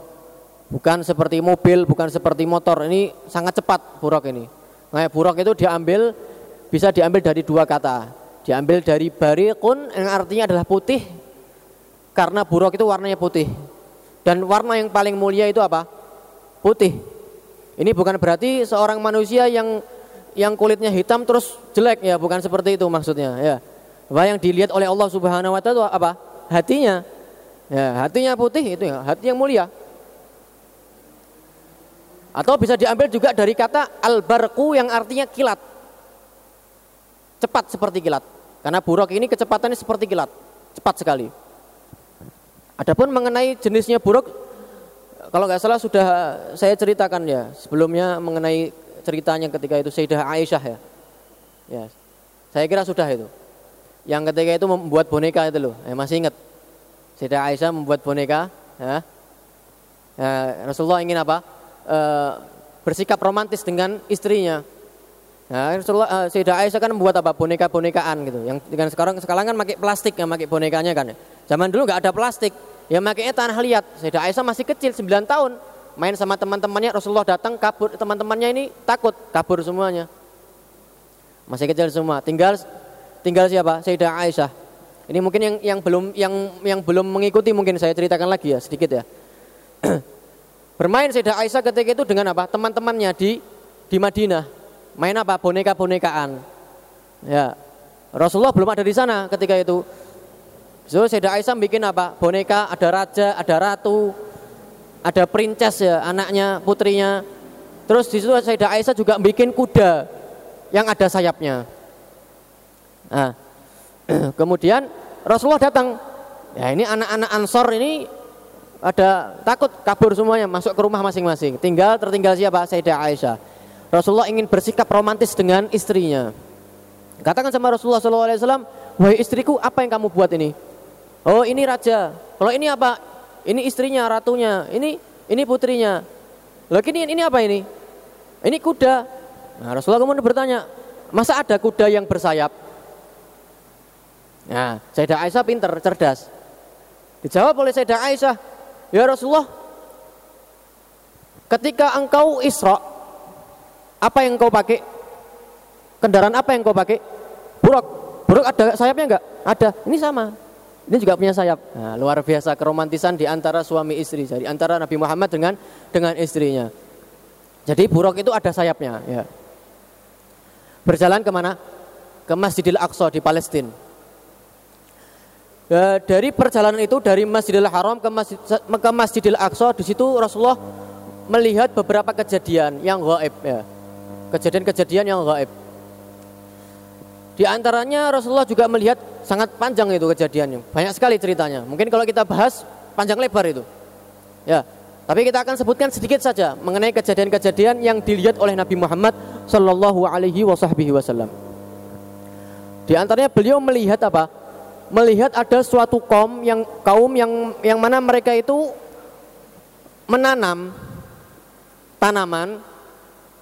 Bukan seperti mobil, bukan seperti motor. Ini sangat cepat buruk ini. Nah, buruk itu diambil bisa diambil dari dua kata. Diambil dari bariqun yang artinya adalah putih karena buruk itu warnanya putih. Dan warna yang paling mulia itu apa? Putih. Ini bukan berarti seorang manusia yang yang kulitnya hitam terus jelek ya, bukan seperti itu maksudnya ya. Apa yang dilihat oleh Allah Subhanahu wa taala apa? Hatinya. Ya, hatinya putih itu ya, hati yang mulia. Atau bisa diambil juga dari kata albarku yang artinya kilat. Cepat seperti kilat. Karena buruk ini kecepatannya seperti kilat. Cepat sekali. Adapun mengenai jenisnya buruk kalau nggak salah sudah saya ceritakan ya sebelumnya mengenai ceritanya ketika itu Sayyidah Aisyah ya. Ya. Saya kira sudah itu. Yang ketika itu membuat boneka itu loh. Eh, masih ingat. Sayyidah Aisyah membuat boneka, ya. ya Rasulullah ingin apa? E, bersikap romantis dengan istrinya. Nah, Rasulullah uh, Sayyidah Aisyah kan membuat apa? Boneka-bonekaan gitu. Yang dengan sekarang sekarang kan pakai plastik yang pakai bonekanya kan. Ya. Zaman dulu nggak ada plastik. Ya makanya tanah liat. Sayyidah Aisyah masih kecil 9 tahun. Main sama teman-temannya Rasulullah datang kabur teman-temannya ini takut kabur semuanya. Masih kecil semua. Tinggal tinggal siapa? Sayyidah Aisyah. Ini mungkin yang yang belum yang yang belum mengikuti mungkin saya ceritakan lagi ya sedikit ya. Bermain Sayyidah Aisyah ketika itu dengan apa? Teman-temannya di di Madinah. Main apa? Boneka-bonekaan. Ya. Rasulullah belum ada di sana ketika itu. So, Aisyah bikin apa? Boneka, ada raja, ada ratu, ada princess ya, anaknya, putrinya. Terus di situ Sayyidah Aisyah juga bikin kuda yang ada sayapnya. Nah, kemudian Rasulullah datang. Ya ini anak-anak Ansor ini ada takut kabur semuanya masuk ke rumah masing-masing. Tinggal tertinggal siapa? Sayyidah Aisyah. Rasulullah ingin bersikap romantis dengan istrinya. Katakan sama Rasulullah SAW, wahai istriku, apa yang kamu buat ini? Oh ini raja. Kalau ini apa? Ini istrinya, ratunya. Ini ini putrinya. Lagi ini ini apa ini? Ini kuda. Nah, Rasulullah kemudian bertanya, masa ada kuda yang bersayap? Nah, Sayyidah Aisyah pinter, cerdas. Dijawab oleh Sayyidah Aisyah, ya Rasulullah, ketika engkau Isra, apa yang engkau pakai? Kendaraan apa yang engkau pakai? Buruk. Buruk ada sayapnya enggak? Ada. Ini sama. Ini juga punya sayap. Nah, luar biasa keromantisan di antara suami istri, di antara Nabi Muhammad dengan dengan istrinya. Jadi buruk itu ada sayapnya. Ya. Berjalan ke mana? Ke Masjidil Aqsa di Palestina. Ya, dari perjalanan itu dari Masjidil Haram ke, Masjid, ke Masjidil Aqsa di situ Rasulullah melihat beberapa kejadian yang gaib ya. Kejadian-kejadian yang gaib. Di antaranya Rasulullah juga melihat sangat panjang itu kejadiannya. Banyak sekali ceritanya. Mungkin kalau kita bahas panjang lebar itu. Ya, tapi kita akan sebutkan sedikit saja mengenai kejadian-kejadian yang dilihat oleh Nabi Muhammad Shallallahu Alaihi Wasallam. Di antaranya beliau melihat apa? Melihat ada suatu kaum yang kaum yang yang mana mereka itu menanam tanaman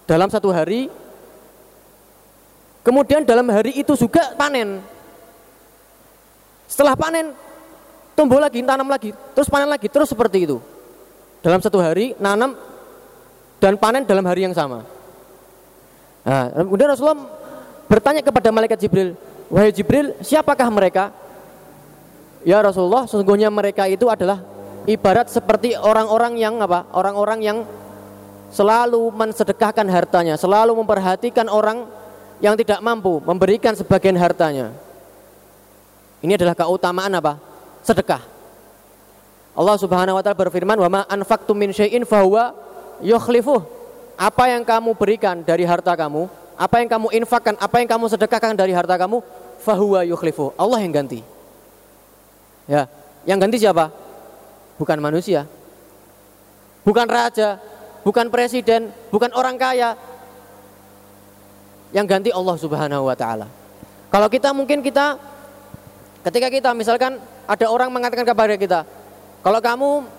dalam satu hari Kemudian dalam hari itu juga panen. Setelah panen, tumbuh lagi, tanam lagi, terus panen lagi, terus seperti itu. Dalam satu hari, nanam dan panen dalam hari yang sama. Nah, kemudian Rasulullah bertanya kepada malaikat Jibril, wahai Jibril, siapakah mereka? Ya Rasulullah, sesungguhnya mereka itu adalah ibarat seperti orang-orang yang apa? Orang-orang yang selalu mensedekahkan hartanya, selalu memperhatikan orang yang tidak mampu memberikan sebagian hartanya. Ini adalah keutamaan apa? Sedekah. Allah Subhanahu wa taala berfirman, "Wa ma anfaqtum min syai'in fahuwa yukhlifuh." Apa yang kamu berikan dari harta kamu, apa yang kamu infakkan, apa yang kamu sedekahkan dari harta kamu, fahuwa yukhlifuh. Allah yang ganti. Ya, yang ganti siapa? Bukan manusia. Bukan raja, bukan presiden, bukan orang kaya, yang ganti Allah Subhanahu wa taala. Kalau kita mungkin kita ketika kita misalkan ada orang mengatakan kepada kita, kalau kamu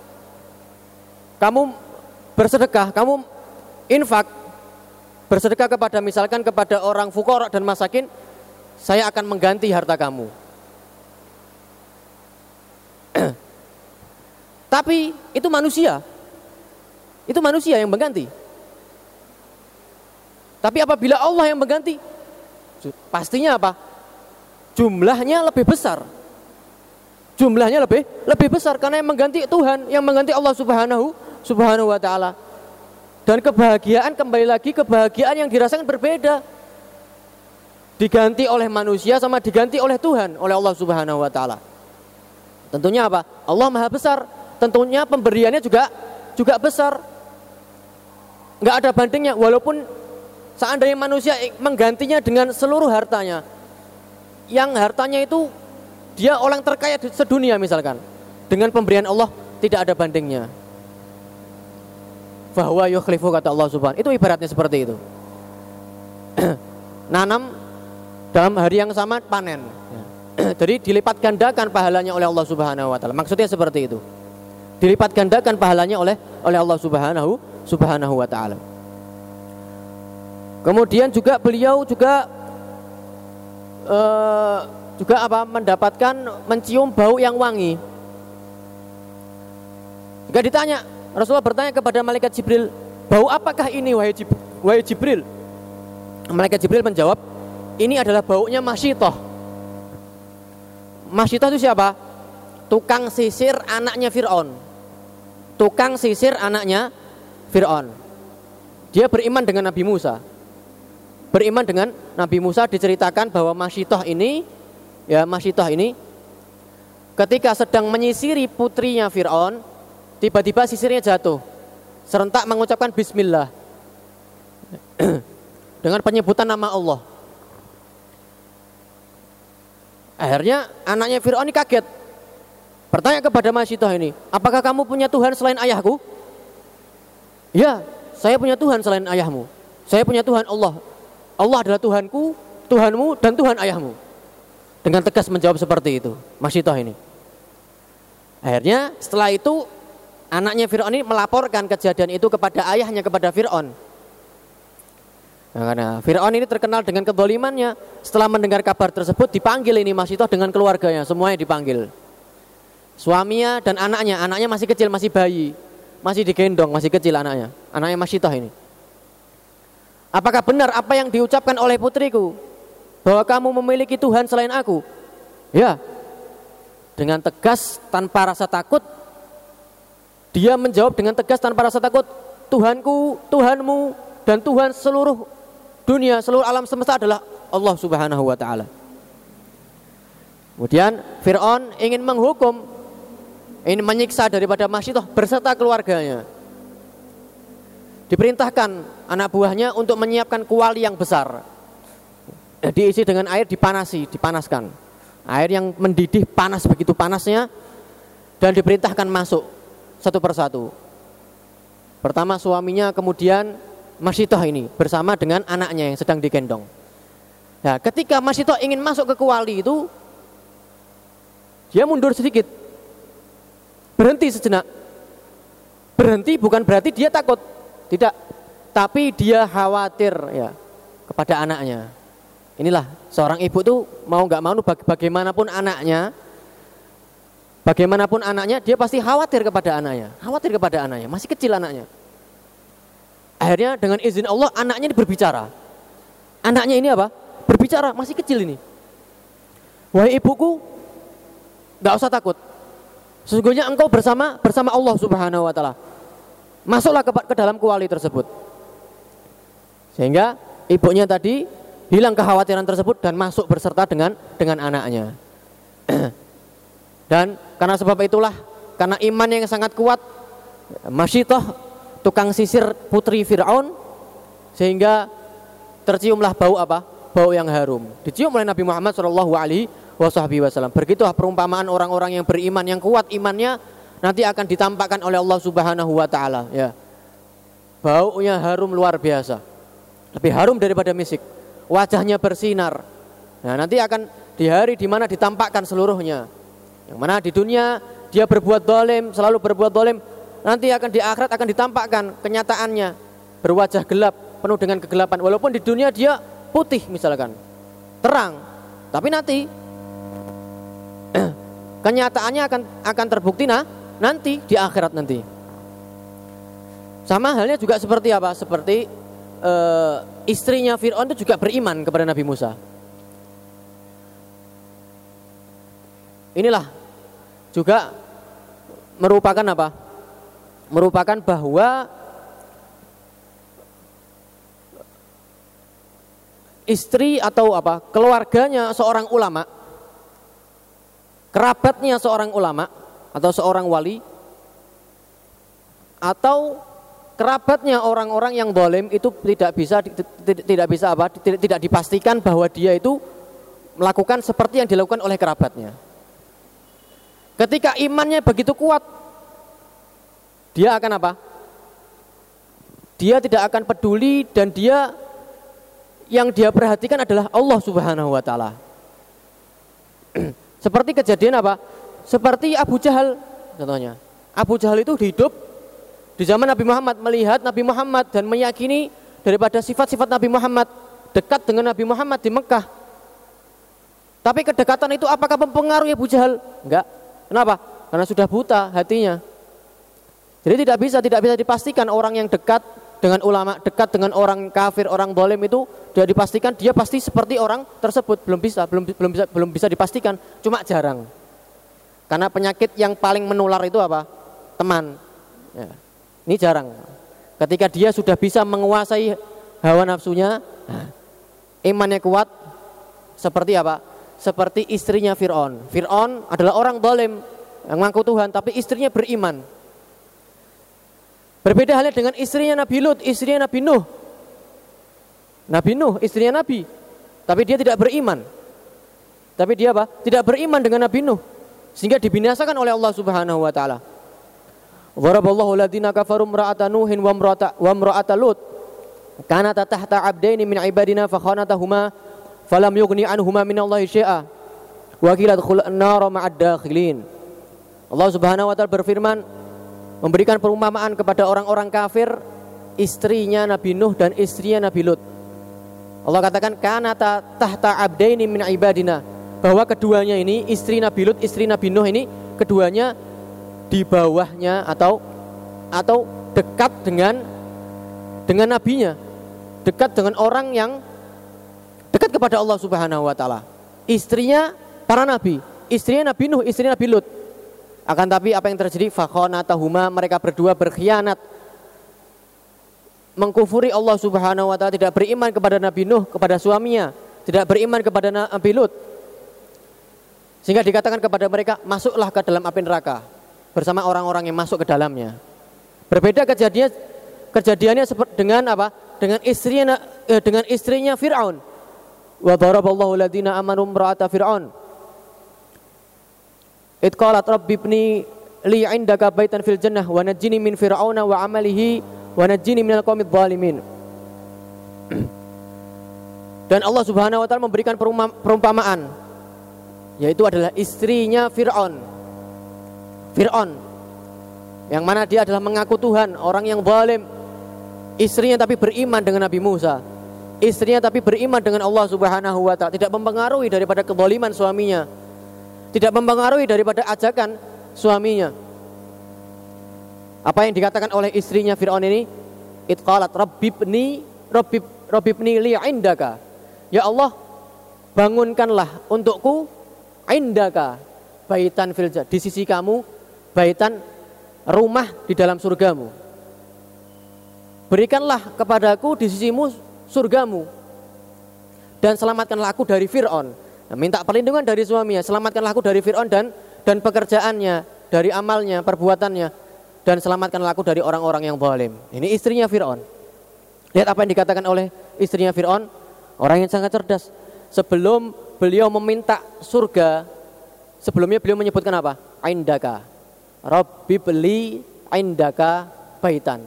kamu bersedekah, kamu infak bersedekah kepada misalkan kepada orang fukor dan masakin, saya akan mengganti harta kamu. Tapi itu manusia. Itu manusia yang mengganti. Tapi apabila Allah yang mengganti, pastinya apa? Jumlahnya lebih besar. Jumlahnya lebih lebih besar karena yang mengganti Tuhan, yang mengganti Allah Subhanahu Subhanahu wa taala. Dan kebahagiaan kembali lagi kebahagiaan yang dirasakan berbeda. Diganti oleh manusia sama diganti oleh Tuhan, oleh Allah Subhanahu wa taala. Tentunya apa? Allah Maha besar. Tentunya pemberiannya juga juga besar. Enggak ada bandingnya walaupun Seandainya manusia menggantinya dengan seluruh hartanya, yang hartanya itu dia orang terkaya sedunia misalkan, dengan pemberian Allah tidak ada bandingnya. bahwa yukhlifu kata Allah Subhanahu itu ibaratnya seperti itu. Nanam dalam hari yang sama panen. Jadi dilipat gandakan pahalanya oleh Allah Subhanahu wa taala. Maksudnya seperti itu. Dilipat gandakan pahalanya oleh oleh Allah Subhanahu Subhanahu wa taala kemudian juga beliau juga uh, juga apa mendapatkan mencium bau yang wangi jika ditanya Rasulullah bertanya kepada malaikat Jibril, "Bau apakah ini wahai, Jib wahai Jibril?" Malaikat Jibril menjawab, "Ini adalah baunya Masyitoh." Masyitoh itu siapa? Tukang sisir anaknya Fir'aun. Tukang sisir anaknya Fir'aun. Dia beriman dengan Nabi Musa. Beriman dengan Nabi Musa diceritakan bahwa Masyitoh ini, ya Masyitoh ini, ketika sedang menyisiri putrinya Fir'aun, Tiba-tiba sisirnya jatuh. Serentak mengucapkan bismillah. Dengan penyebutan nama Allah. Akhirnya anaknya Fir'aun ini kaget. Bertanya kepada Masyitoh ini, apakah kamu punya Tuhan selain ayahku? Ya, saya punya Tuhan selain ayahmu. Saya punya Tuhan Allah. Allah adalah Tuhanku, Tuhanmu, dan Tuhan ayahmu. Dengan tegas menjawab seperti itu, Masyitoh ini. Akhirnya setelah itu Anaknya Fir'aun ini melaporkan kejadian itu kepada ayahnya, kepada Fir'aun. Nah, karena Fir'aun ini terkenal dengan kedolimannya. Setelah mendengar kabar tersebut, dipanggil ini Masitoh dengan keluarganya. Semuanya dipanggil. Suaminya dan anaknya. Anaknya masih kecil, masih bayi. Masih digendong, masih kecil anaknya. Anaknya Masitoh ini. Apakah benar apa yang diucapkan oleh putriku? Bahwa kamu memiliki Tuhan selain aku? Ya. Dengan tegas, tanpa rasa takut, dia menjawab dengan tegas tanpa rasa takut, Tuhanku, Tuhanmu, dan Tuhan seluruh dunia, seluruh alam semesta adalah Allah Subhanahu wa taala. Kemudian Fir'aun ingin menghukum, ingin menyiksa daripada Masyitoh berserta keluarganya. Diperintahkan anak buahnya untuk menyiapkan kuali yang besar. Diisi dengan air dipanasi, dipanaskan. Air yang mendidih panas begitu panasnya dan diperintahkan masuk satu persatu. Pertama suaminya kemudian Masitoh ini bersama dengan anaknya yang sedang digendong. Nah, ketika Masitoh ingin masuk ke kuali itu, dia mundur sedikit. Berhenti sejenak. Berhenti bukan berarti dia takut. Tidak. Tapi dia khawatir ya kepada anaknya. Inilah seorang ibu tuh mau nggak mau bagaimanapun anaknya Bagaimanapun anaknya, dia pasti khawatir kepada anaknya. Khawatir kepada anaknya, masih kecil anaknya. Akhirnya dengan izin Allah, anaknya ini berbicara. Anaknya ini apa? Berbicara, masih kecil ini. Wahai ibuku, gak usah takut. Sesungguhnya engkau bersama bersama Allah Subhanahu wa taala. Masuklah ke, ke dalam kuali tersebut. Sehingga ibunya tadi hilang kekhawatiran tersebut dan masuk berserta dengan dengan anaknya. Dan karena sebab itulah, karena iman yang sangat kuat, Masyitoh, tukang sisir putri Fir'aun, sehingga terciumlah bau apa? Bau yang harum. Dicium oleh Nabi Muhammad Alaihi Wasallam. Begitulah perumpamaan orang-orang yang beriman, yang kuat imannya, nanti akan ditampakkan oleh Allah Subhanahu Wa Taala. Ya, baunya harum luar biasa, lebih harum daripada misik. Wajahnya bersinar. Nah, nanti akan di hari di mana ditampakkan seluruhnya yang mana di dunia dia berbuat dolim, selalu berbuat dolim, nanti akan di akhirat akan ditampakkan kenyataannya berwajah gelap, penuh dengan kegelapan. Walaupun di dunia dia putih misalkan, terang, tapi nanti kenyataannya akan akan terbukti nah nanti di akhirat nanti. Sama halnya juga seperti apa? Seperti uh, istrinya Fir'aun itu juga beriman kepada Nabi Musa. Inilah juga merupakan apa? Merupakan bahwa istri atau apa? keluarganya seorang ulama, kerabatnya seorang ulama atau seorang wali atau kerabatnya orang-orang yang dolim itu tidak bisa tidak bisa apa tidak, dipastikan bahwa dia itu melakukan seperti yang dilakukan oleh kerabatnya. Ketika imannya begitu kuat, dia akan apa? dia tidak akan peduli dan dia yang dia perhatikan adalah Allah Subhanahu wa taala. Seperti kejadian apa? Seperti Abu Jahal contohnya. Abu Jahal itu hidup di zaman Nabi Muhammad melihat Nabi Muhammad dan meyakini daripada sifat-sifat Nabi Muhammad dekat dengan Nabi Muhammad di Mekah. Tapi kedekatan itu apakah mempengaruhi Abu Jahal? Enggak. Kenapa? Karena sudah buta hatinya. Jadi tidak bisa tidak bisa dipastikan orang yang dekat dengan ulama, dekat dengan orang kafir, orang bolem itu sudah dipastikan dia pasti seperti orang tersebut belum bisa, belum belum bisa belum bisa dipastikan, cuma jarang. Karena penyakit yang paling menular itu apa? Teman. Ya. Ini jarang. Ketika dia sudah bisa menguasai hawa nafsunya, nah, imannya kuat, seperti apa? Seperti istrinya Fir'aun. Fir'aun adalah orang dolim yang mengaku Tuhan, tapi istrinya beriman. Berbeda halnya dengan istrinya Nabi Lut, istrinya Nabi Nuh. Nabi Nuh, istrinya Nabi. Tapi dia tidak beriman. Tapi dia apa? Tidak beriman dengan Nabi Nuh. Sehingga dibinasakan oleh Allah Subhanahu wa taala. Waraballahu ladina kafaru imra'ata Nuhin wa imra'ata wa imra'ata Lut. Kana tahta 'abdaini min ibadina fa falam yughni anhuma min Allah syai'a. Wa qila dkhulun ma'ad dakhilin. Allah Subhanahu wa taala berfirman, memberikan perumpamaan kepada orang-orang kafir istrinya Nabi Nuh dan istrinya Nabi Lut. Allah katakan kanata tahta abdaini min ibadina bahwa keduanya ini istri Nabi Lut, istri Nabi Nuh ini keduanya di bawahnya atau atau dekat dengan dengan nabinya, dekat dengan orang yang dekat kepada Allah Subhanahu wa taala. Istrinya para nabi, istrinya Nabi Nuh, istrinya Nabi Lut. Akan tapi apa yang terjadi? Fakhonatahuma mereka berdua berkhianat. Mengkufuri Allah Subhanahu wa taala, tidak beriman kepada Nabi Nuh, kepada suaminya, tidak beriman kepada Nabi Lut. Sehingga dikatakan kepada mereka, masuklah ke dalam api neraka bersama orang-orang yang masuk ke dalamnya. Berbeda kejadian kejadiannya dengan apa? Dengan istrinya eh, dengan istrinya Firaun. Wa daraballahu ladina amanu imra'ata Fir'aun It qalat rabbi ibni li indaka baitan fil jannah wa najjini min fir'auna wa amalihi wa najjini minal qawmidh dhalimin. Dan Allah Subhanahu wa taala memberikan perumpamaan yaitu adalah istrinya Firaun. Firaun yang mana dia adalah mengaku Tuhan, orang yang zalim. Istrinya tapi beriman dengan Nabi Musa. Istrinya tapi beriman dengan Allah Subhanahu wa taala, tidak mempengaruhi daripada kezaliman suaminya tidak mempengaruhi daripada ajakan suaminya. Apa yang dikatakan oleh istrinya Fir'aun ini? Itqalat rabbibni rabbib rabbibni li indaka. Ya Allah, bangunkanlah untukku indaka baitan filja di sisi kamu baitan rumah di dalam surgamu. Berikanlah kepadaku di sisimu surgamu dan selamatkanlah aku dari Fir'aun Minta perlindungan dari suaminya, selamatkanlah aku dari Fir'aun dan dan pekerjaannya, dari amalnya, perbuatannya, dan selamatkanlah aku dari orang-orang yang zalim. Ini istrinya Fir'aun. Lihat apa yang dikatakan oleh istrinya Fir'aun, orang yang sangat cerdas. Sebelum beliau meminta surga, sebelumnya beliau menyebutkan apa? Aindaka. Rabbi beli aindaka baitan.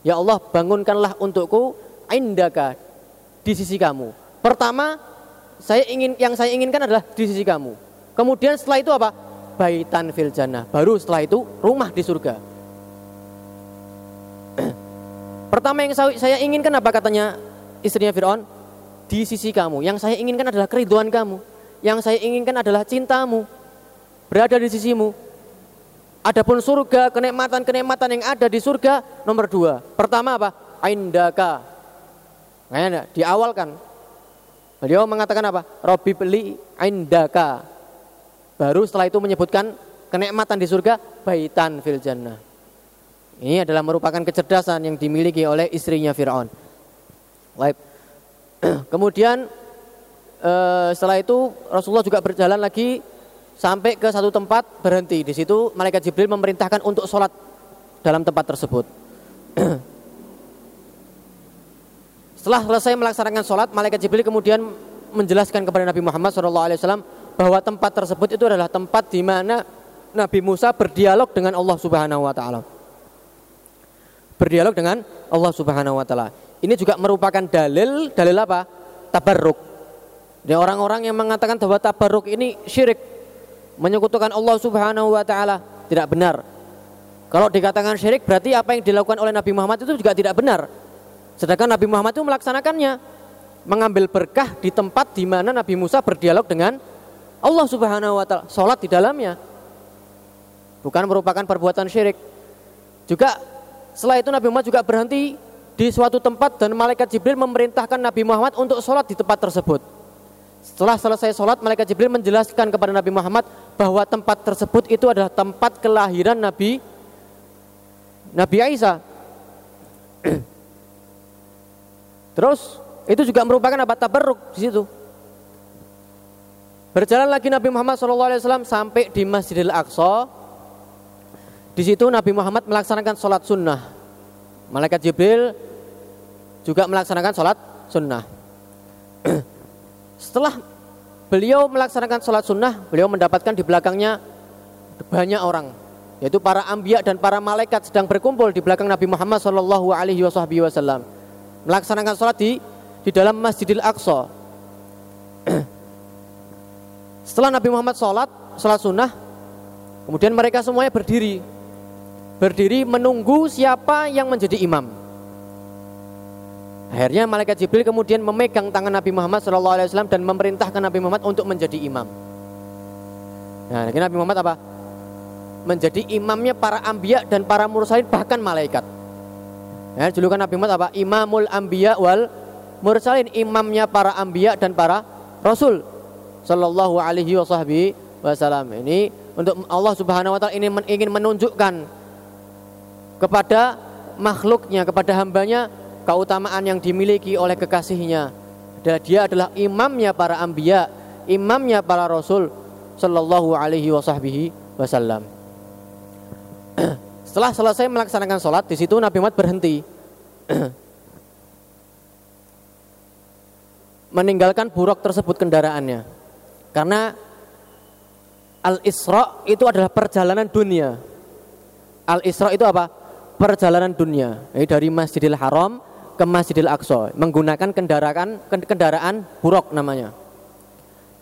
Ya Allah, bangunkanlah untukku aindaka di sisi kamu. Pertama, saya ingin yang saya inginkan adalah di sisi kamu. Kemudian setelah itu apa? Baitan fil jannah. Baru setelah itu rumah di surga. Pertama yang saya inginkan apa katanya istrinya Fir'aun? Di sisi kamu. Yang saya inginkan adalah keriduan kamu. Yang saya inginkan adalah cintamu. Berada di sisimu. Adapun surga, kenikmatan-kenikmatan yang ada di surga nomor dua. Pertama apa? Aindaka. Nah, kan Beliau mengatakan apa? Robi beli indaka. Baru setelah itu menyebutkan kenikmatan di surga baitan fil jannah. Ini adalah merupakan kecerdasan yang dimiliki oleh istrinya Fir'aun. Kemudian eh, setelah itu Rasulullah juga berjalan lagi sampai ke satu tempat berhenti. Di situ malaikat Jibril memerintahkan untuk sholat dalam tempat tersebut. Setelah selesai melaksanakan sholat, malaikat Jibril kemudian menjelaskan kepada Nabi Muhammad SAW bahwa tempat tersebut itu adalah tempat di mana Nabi Musa berdialog dengan Allah Subhanahu Wa Taala. berdialog dengan Allah Subhanahu wa taala. Ini juga merupakan dalil dalil apa? Tabarruk. Dan orang-orang yang mengatakan bahwa tabarruk ini syirik, menyekutukan Allah Subhanahu wa taala, tidak benar. Kalau dikatakan syirik berarti apa yang dilakukan oleh Nabi Muhammad itu juga tidak benar. Sedangkan Nabi Muhammad itu melaksanakannya, mengambil berkah di tempat di mana Nabi Musa berdialog dengan Allah Subhanahu wa taala, salat di dalamnya. Bukan merupakan perbuatan syirik. Juga setelah itu Nabi Muhammad juga berhenti di suatu tempat dan malaikat Jibril memerintahkan Nabi Muhammad untuk sholat di tempat tersebut. Setelah selesai sholat, malaikat Jibril menjelaskan kepada Nabi Muhammad bahwa tempat tersebut itu adalah tempat kelahiran Nabi Nabi Isa. Terus itu juga merupakan apa tabarruk di situ. Berjalan lagi Nabi Muhammad SAW sampai di Masjidil Aqsa. Di situ Nabi Muhammad melaksanakan sholat sunnah. Malaikat Jibril juga melaksanakan sholat sunnah. Setelah beliau melaksanakan sholat sunnah, beliau mendapatkan di belakangnya banyak orang, yaitu para ambiyah dan para malaikat sedang berkumpul di belakang Nabi Muhammad Wasallam melaksanakan sholat di di dalam Masjidil Aqsa. Setelah Nabi Muhammad sholat, sholat sunnah, kemudian mereka semuanya berdiri, berdiri menunggu siapa yang menjadi imam. Akhirnya malaikat Jibril kemudian memegang tangan Nabi Muhammad SAW dan memerintahkan Nabi Muhammad untuk menjadi imam. Nah, Nabi Muhammad apa? Menjadi imamnya para ambiya dan para mursalin bahkan malaikat. Ya, julukan Nabi Muhammad apa? Imamul Ambiya wal Mursalin, imamnya para ambiya dan para rasul sallallahu alaihi wasallam. Ini untuk Allah Subhanahu wa taala ini ingin menunjukkan kepada makhluknya, kepada hambanya keutamaan yang dimiliki oleh kekasihnya. Dan dia adalah imamnya para ambiya, imamnya para rasul sallallahu alaihi wasallam. Setelah selesai melaksanakan sholat, di situ Nabi Muhammad berhenti. Meninggalkan buruk tersebut kendaraannya. Karena Al-Isra itu adalah perjalanan dunia. Al-Isra itu apa? Perjalanan dunia. Jadi dari Masjidil Haram ke Masjidil Aqsa menggunakan kendaraan kendaraan buruk namanya.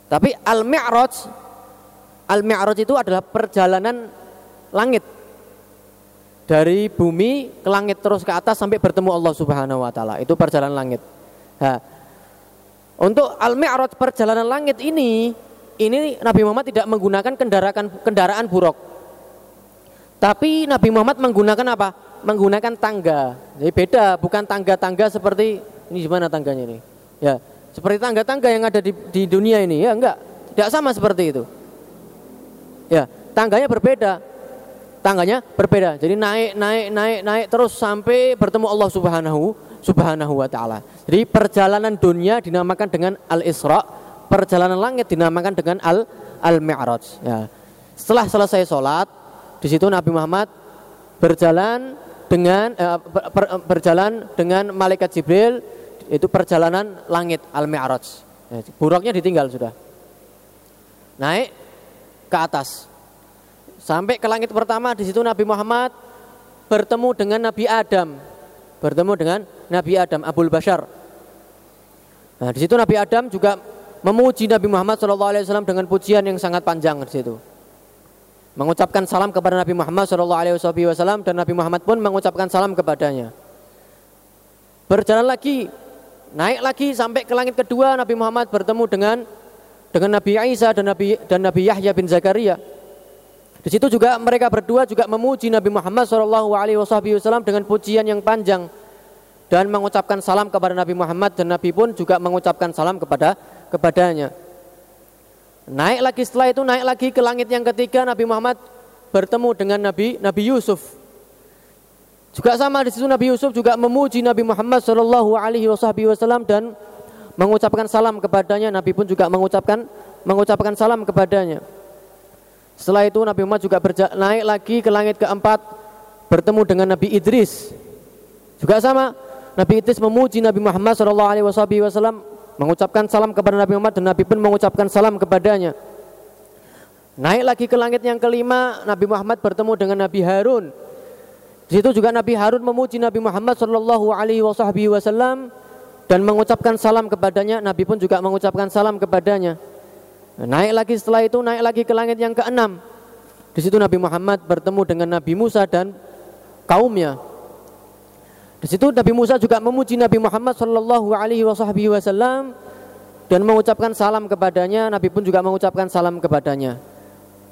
Tapi Al-Mi'raj Al-Mi'raj itu adalah perjalanan langit dari bumi ke langit terus ke atas sampai bertemu Allah Subhanahu wa taala. Itu perjalanan langit. Nah, untuk al-mi'raj perjalanan langit ini ini Nabi Muhammad tidak menggunakan kendaraan kendaraan buruk. Tapi Nabi Muhammad menggunakan apa? Menggunakan tangga. Jadi beda, bukan tangga-tangga seperti ini gimana tangganya ini? Ya, seperti tangga-tangga yang ada di, di dunia ini ya enggak. Tidak sama seperti itu. Ya, tangganya berbeda tangganya berbeda. Jadi naik, naik, naik, naik terus sampai bertemu Allah Subhanahu Subhanahu wa taala. Jadi perjalanan dunia dinamakan dengan Al-Isra, perjalanan langit dinamakan dengan Al Al-Mi'raj ya. Setelah selesai sholat, di situ Nabi Muhammad berjalan dengan eh, ber, berjalan dengan malaikat Jibril itu perjalanan langit Al-Mi'raj. Ya, buruknya ditinggal sudah. Naik ke atas Sampai ke langit pertama di situ Nabi Muhammad bertemu dengan Nabi Adam. Bertemu dengan Nabi Adam Abul Bashar. Nah, di situ Nabi Adam juga memuji Nabi Muhammad SAW dengan pujian yang sangat panjang di situ. Mengucapkan salam kepada Nabi Muhammad SAW dan Nabi Muhammad pun mengucapkan salam kepadanya. Berjalan lagi, naik lagi sampai ke langit kedua Nabi Muhammad bertemu dengan dengan Nabi Isa dan Nabi dan Nabi Yahya bin Zakaria. Di situ juga mereka berdua juga memuji Nabi Muhammad SAW dengan pujian yang panjang dan mengucapkan salam kepada Nabi Muhammad dan Nabi pun juga mengucapkan salam kepada kepadanya. Naik lagi setelah itu naik lagi ke langit yang ketiga Nabi Muhammad bertemu dengan Nabi Nabi Yusuf. Juga sama di situ Nabi Yusuf juga memuji Nabi Muhammad Shallallahu Alaihi Wasallam dan mengucapkan salam kepadanya. Nabi pun juga mengucapkan mengucapkan salam kepadanya. Setelah itu Nabi Muhammad juga naik lagi ke langit keempat bertemu dengan Nabi Idris. Juga sama, Nabi Idris memuji Nabi Muhammad SAW mengucapkan salam kepada Nabi Muhammad dan Nabi pun mengucapkan salam kepadanya. Naik lagi ke langit yang kelima, Nabi Muhammad bertemu dengan Nabi Harun. Di situ juga Nabi Harun memuji Nabi Muhammad Shallallahu Alaihi Wasallam dan mengucapkan salam kepadanya. Nabi pun juga mengucapkan salam kepadanya. Naik lagi setelah itu naik lagi ke langit yang keenam. Di situ Nabi Muhammad bertemu dengan Nabi Musa dan kaumnya. Di situ Nabi Musa juga memuji Nabi Muhammad Shallallahu Alaihi Wasallam dan mengucapkan salam kepadanya. Nabi pun juga mengucapkan salam kepadanya.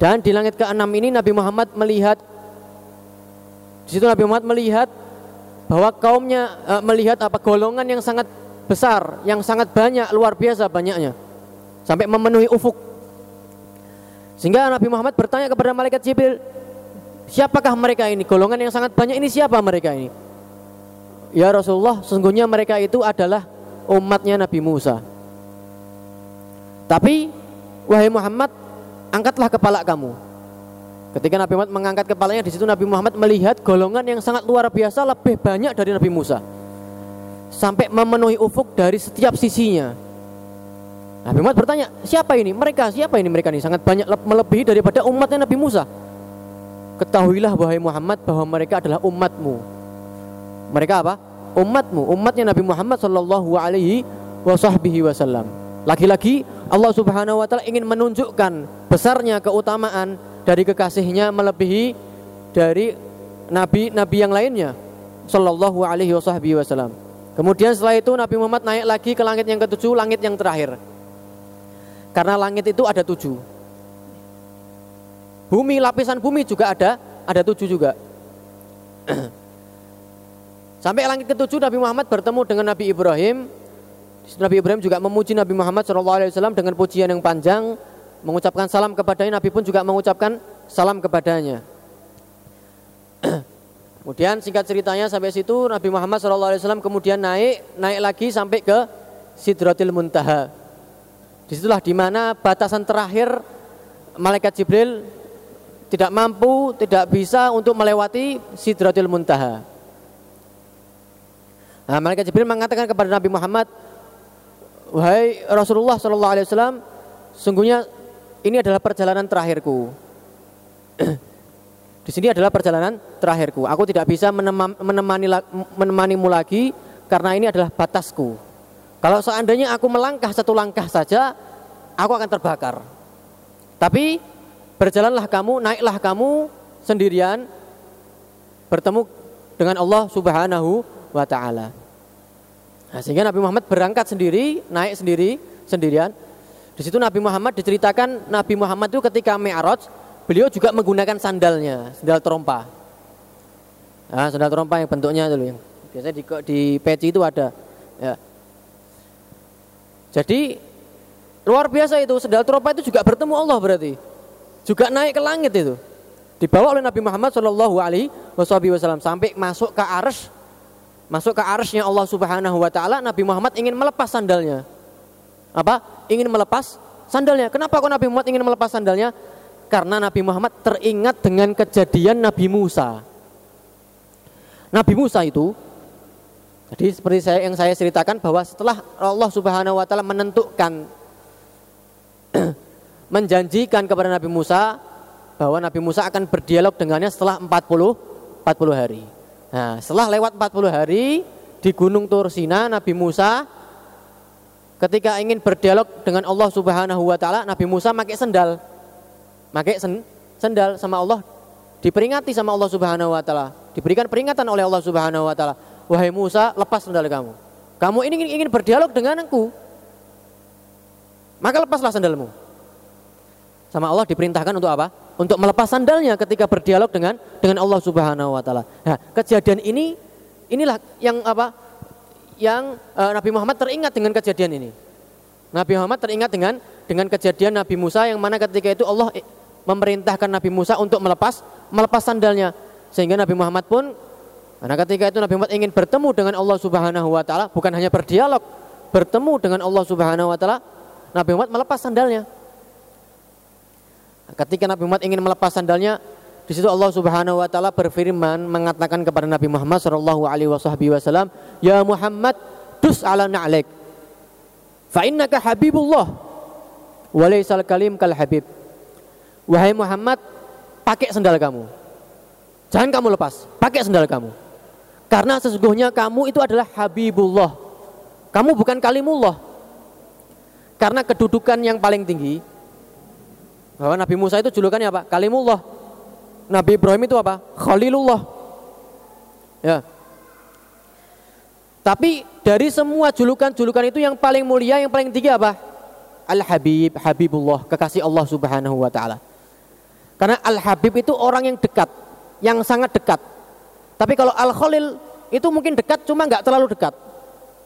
Dan di langit keenam ini Nabi Muhammad melihat di situ Nabi Muhammad melihat bahwa kaumnya e, melihat apa golongan yang sangat besar, yang sangat banyak, luar biasa banyaknya. Sampai memenuhi ufuk. Sehingga Nabi Muhammad bertanya kepada malaikat Jibril, "Siapakah mereka ini? Golongan yang sangat banyak ini siapa mereka ini?" Ya Rasulullah, sesungguhnya mereka itu adalah umatnya Nabi Musa. Tapi wahai Muhammad, angkatlah kepala kamu. Ketika Nabi Muhammad mengangkat kepalanya di situ Nabi Muhammad melihat golongan yang sangat luar biasa lebih banyak dari Nabi Musa. Sampai memenuhi ufuk dari setiap sisinya. Nabi Muhammad bertanya, siapa ini? Mereka, siapa ini mereka ini? Sangat banyak melebihi daripada umatnya Nabi Musa. Ketahuilah wahai Muhammad bahwa mereka adalah umatmu. Mereka apa? Umatmu, umatnya Nabi Muhammad Shallallahu Alaihi Wasallam. Lagi-lagi Allah Subhanahu Wa Taala ingin menunjukkan besarnya keutamaan dari kekasihnya melebihi dari nabi-nabi yang lainnya sallallahu alaihi wasallam. Kemudian setelah itu Nabi Muhammad naik lagi ke langit yang ketujuh, langit yang terakhir. Karena langit itu ada tujuh. Bumi, lapisan bumi juga ada, ada tujuh juga. Sampai langit ketujuh Nabi Muhammad bertemu dengan Nabi Ibrahim. Nabi Ibrahim juga memuji Nabi Muhammad SAW dengan pujian yang panjang mengucapkan salam kepadanya, Nabi pun juga mengucapkan salam kepadanya. kemudian singkat ceritanya sampai situ Nabi Muhammad SAW kemudian naik naik lagi sampai ke Sidratil Muntaha. Di situlah di mana batasan terakhir malaikat Jibril tidak mampu, tidak bisa untuk melewati Sidratil Muntaha. Nah, malaikat Jibril mengatakan kepada Nabi Muhammad, wahai Rasulullah SAW, sungguhnya ini adalah perjalanan terakhirku. Di sini adalah perjalanan terakhirku. Aku tidak bisa menemani menemanimu lagi karena ini adalah batasku. Kalau seandainya aku melangkah satu langkah saja, aku akan terbakar. Tapi berjalanlah kamu, naiklah kamu sendirian bertemu dengan Allah Subhanahu wa taala. Nah, sehingga Nabi Muhammad berangkat sendiri, naik sendiri, sendirian di situ Nabi Muhammad diceritakan Nabi Muhammad itu ketika Mi'raj beliau juga menggunakan sandalnya, sandal trompa. Nah, sandal trompa yang bentuknya dulu yang biasanya di, di peci itu ada. Ya. Jadi luar biasa itu sandal trompa itu juga bertemu Allah berarti. Juga naik ke langit itu. Dibawa oleh Nabi Muhammad Shallallahu Alaihi Wasallam sampai masuk ke ars, masuk ke arsnya Allah Subhanahu Wa Taala. Nabi Muhammad ingin melepas sandalnya apa ingin melepas sandalnya. Kenapa kok Nabi Muhammad ingin melepas sandalnya? Karena Nabi Muhammad teringat dengan kejadian Nabi Musa. Nabi Musa itu jadi seperti saya yang saya ceritakan bahwa setelah Allah Subhanahu wa taala menentukan menjanjikan kepada Nabi Musa bahwa Nabi Musa akan berdialog dengannya setelah 40 40 hari. Nah, setelah lewat 40 hari di Gunung Tursina Nabi Musa ketika ingin berdialog dengan Allah Subhanahu wa taala, Nabi Musa pakai sendal. Pakai sen, sendal sama Allah diperingati sama Allah Subhanahu wa taala. Diberikan peringatan oleh Allah Subhanahu wa taala. Wahai Musa, lepas sendal kamu. Kamu ini ingin, ingin berdialog dengan aku. Maka lepaslah sandalmu. Sama Allah diperintahkan untuk apa? Untuk melepas sandalnya ketika berdialog dengan dengan Allah Subhanahu wa taala. Nah, kejadian ini inilah yang apa? yang uh, Nabi Muhammad teringat dengan kejadian ini. Nabi Muhammad teringat dengan dengan kejadian Nabi Musa yang mana ketika itu Allah memerintahkan Nabi Musa untuk melepas melepas sandalnya sehingga Nabi Muhammad pun karena ketika itu Nabi Muhammad ingin bertemu dengan Allah Subhanahu wa taala bukan hanya berdialog bertemu dengan Allah Subhanahu wa taala Nabi Muhammad melepas sandalnya ketika Nabi Muhammad ingin melepas sandalnya di situ Allah Subhanahu wa taala berfirman mengatakan kepada Nabi Muhammad sallallahu alaihi wasallam, "Ya Muhammad, dus ala na'lik. Fa innaka habibullah wa laysal kalim kal habib." Wahai Muhammad, pakai sandal kamu. Jangan kamu lepas, pakai sendal kamu. Karena sesungguhnya kamu itu adalah Habibullah. Kamu bukan Kalimullah. Karena kedudukan yang paling tinggi, bahwa Nabi Musa itu julukannya apa? Kalimullah. Nabi Ibrahim itu apa? Khalilullah. Ya. Tapi dari semua julukan-julukan itu yang paling mulia, yang paling tinggi apa? Al-Habib, Habibullah, kekasih Allah Subhanahu wa taala. Karena Al-Habib itu orang yang dekat, yang sangat dekat. Tapi kalau Al-Khalil itu mungkin dekat cuma nggak terlalu dekat.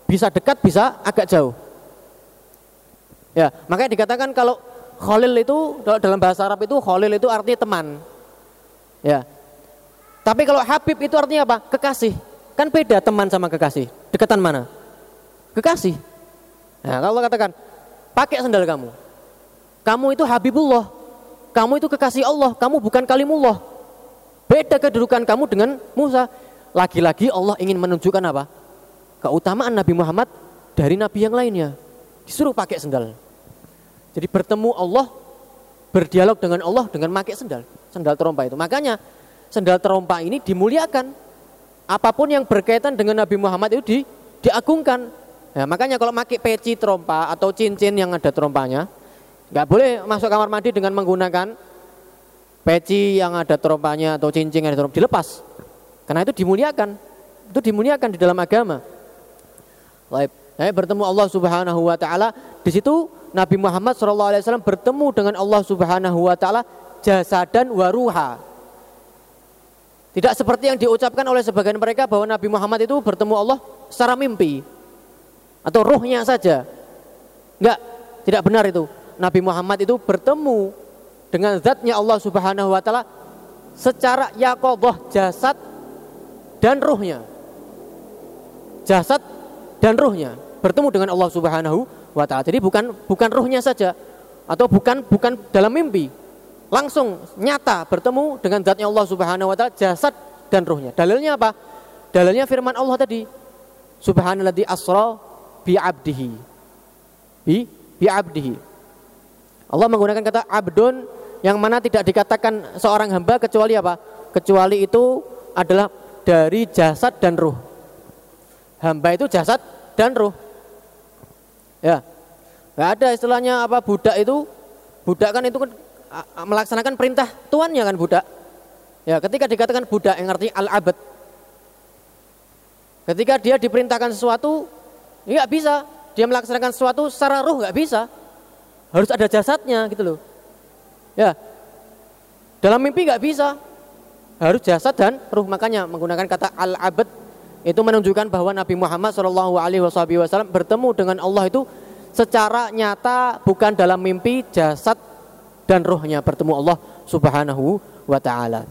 Bisa dekat, bisa agak jauh. Ya, makanya dikatakan kalau Khalil itu dalam bahasa Arab itu Khalil itu artinya teman. Ya. Tapi kalau Habib itu artinya apa? Kekasih. Kan beda teman sama kekasih. Dekatan mana? Kekasih. Nah, kalau katakan pakai sandal kamu. Kamu itu Habibullah. Kamu itu kekasih Allah. Kamu bukan kalimullah. Beda kedudukan kamu dengan Musa. Lagi-lagi Allah ingin menunjukkan apa? Keutamaan Nabi Muhammad dari Nabi yang lainnya. Disuruh pakai sendal. Jadi bertemu Allah, berdialog dengan Allah dengan pakai sendal. Sendal terompa itu. Makanya sendal terompa ini dimuliakan. Apa pun yang berkaitan dengan Nabi Muhammad itu di, diagungkan. Ya, makanya kalau pakai peci terompa atau cincin yang ada terompanya, nggak boleh masuk kamar mandi dengan menggunakan peci yang ada terompanya atau cincin yang ada terompa dilepas. Karena itu dimuliakan. Itu dimuliakan di dalam agama. Baik, saya bertemu Allah Subhanahu wa taala, di situ Nabi Muhammad SAW bertemu dengan Allah Subhanahu wa taala jasadan waruha. Tidak seperti yang diucapkan oleh sebagian mereka bahwa Nabi Muhammad itu bertemu Allah secara mimpi atau ruhnya saja. Enggak, tidak benar itu. Nabi Muhammad itu bertemu dengan zatnya Allah Subhanahu wa taala secara yaqadhah jasad dan ruhnya. Jasad dan ruhnya bertemu dengan Allah Subhanahu wa taala. Jadi bukan bukan ruhnya saja atau bukan bukan dalam mimpi. Langsung nyata bertemu dengan zatnya Allah Subhanahu wa taala jasad dan ruhnya. Dalilnya apa? Dalilnya firman Allah tadi. Subhanalladzi asra bi 'abdihi. Bi bi 'abdihi. Allah menggunakan kata abdun yang mana tidak dikatakan seorang hamba kecuali apa? Kecuali itu adalah dari jasad dan ruh. Hamba itu jasad dan ruh. Ya. Gak ada istilahnya apa budak itu. Budak kan itu kan melaksanakan perintah tuannya kan budak. Ya, ketika dikatakan budak yang artinya al-abad. Ketika dia diperintahkan sesuatu, nggak bisa. Dia melaksanakan sesuatu secara ruh nggak bisa. Harus ada jasadnya gitu loh. Ya. Dalam mimpi nggak bisa. Harus jasad dan ruh makanya menggunakan kata al-abad itu menunjukkan bahwa Nabi Muhammad Shallallahu Alaihi Wasallam bertemu dengan Allah itu secara nyata bukan dalam mimpi jasad dan rohnya bertemu Allah Subhanahu wa taala.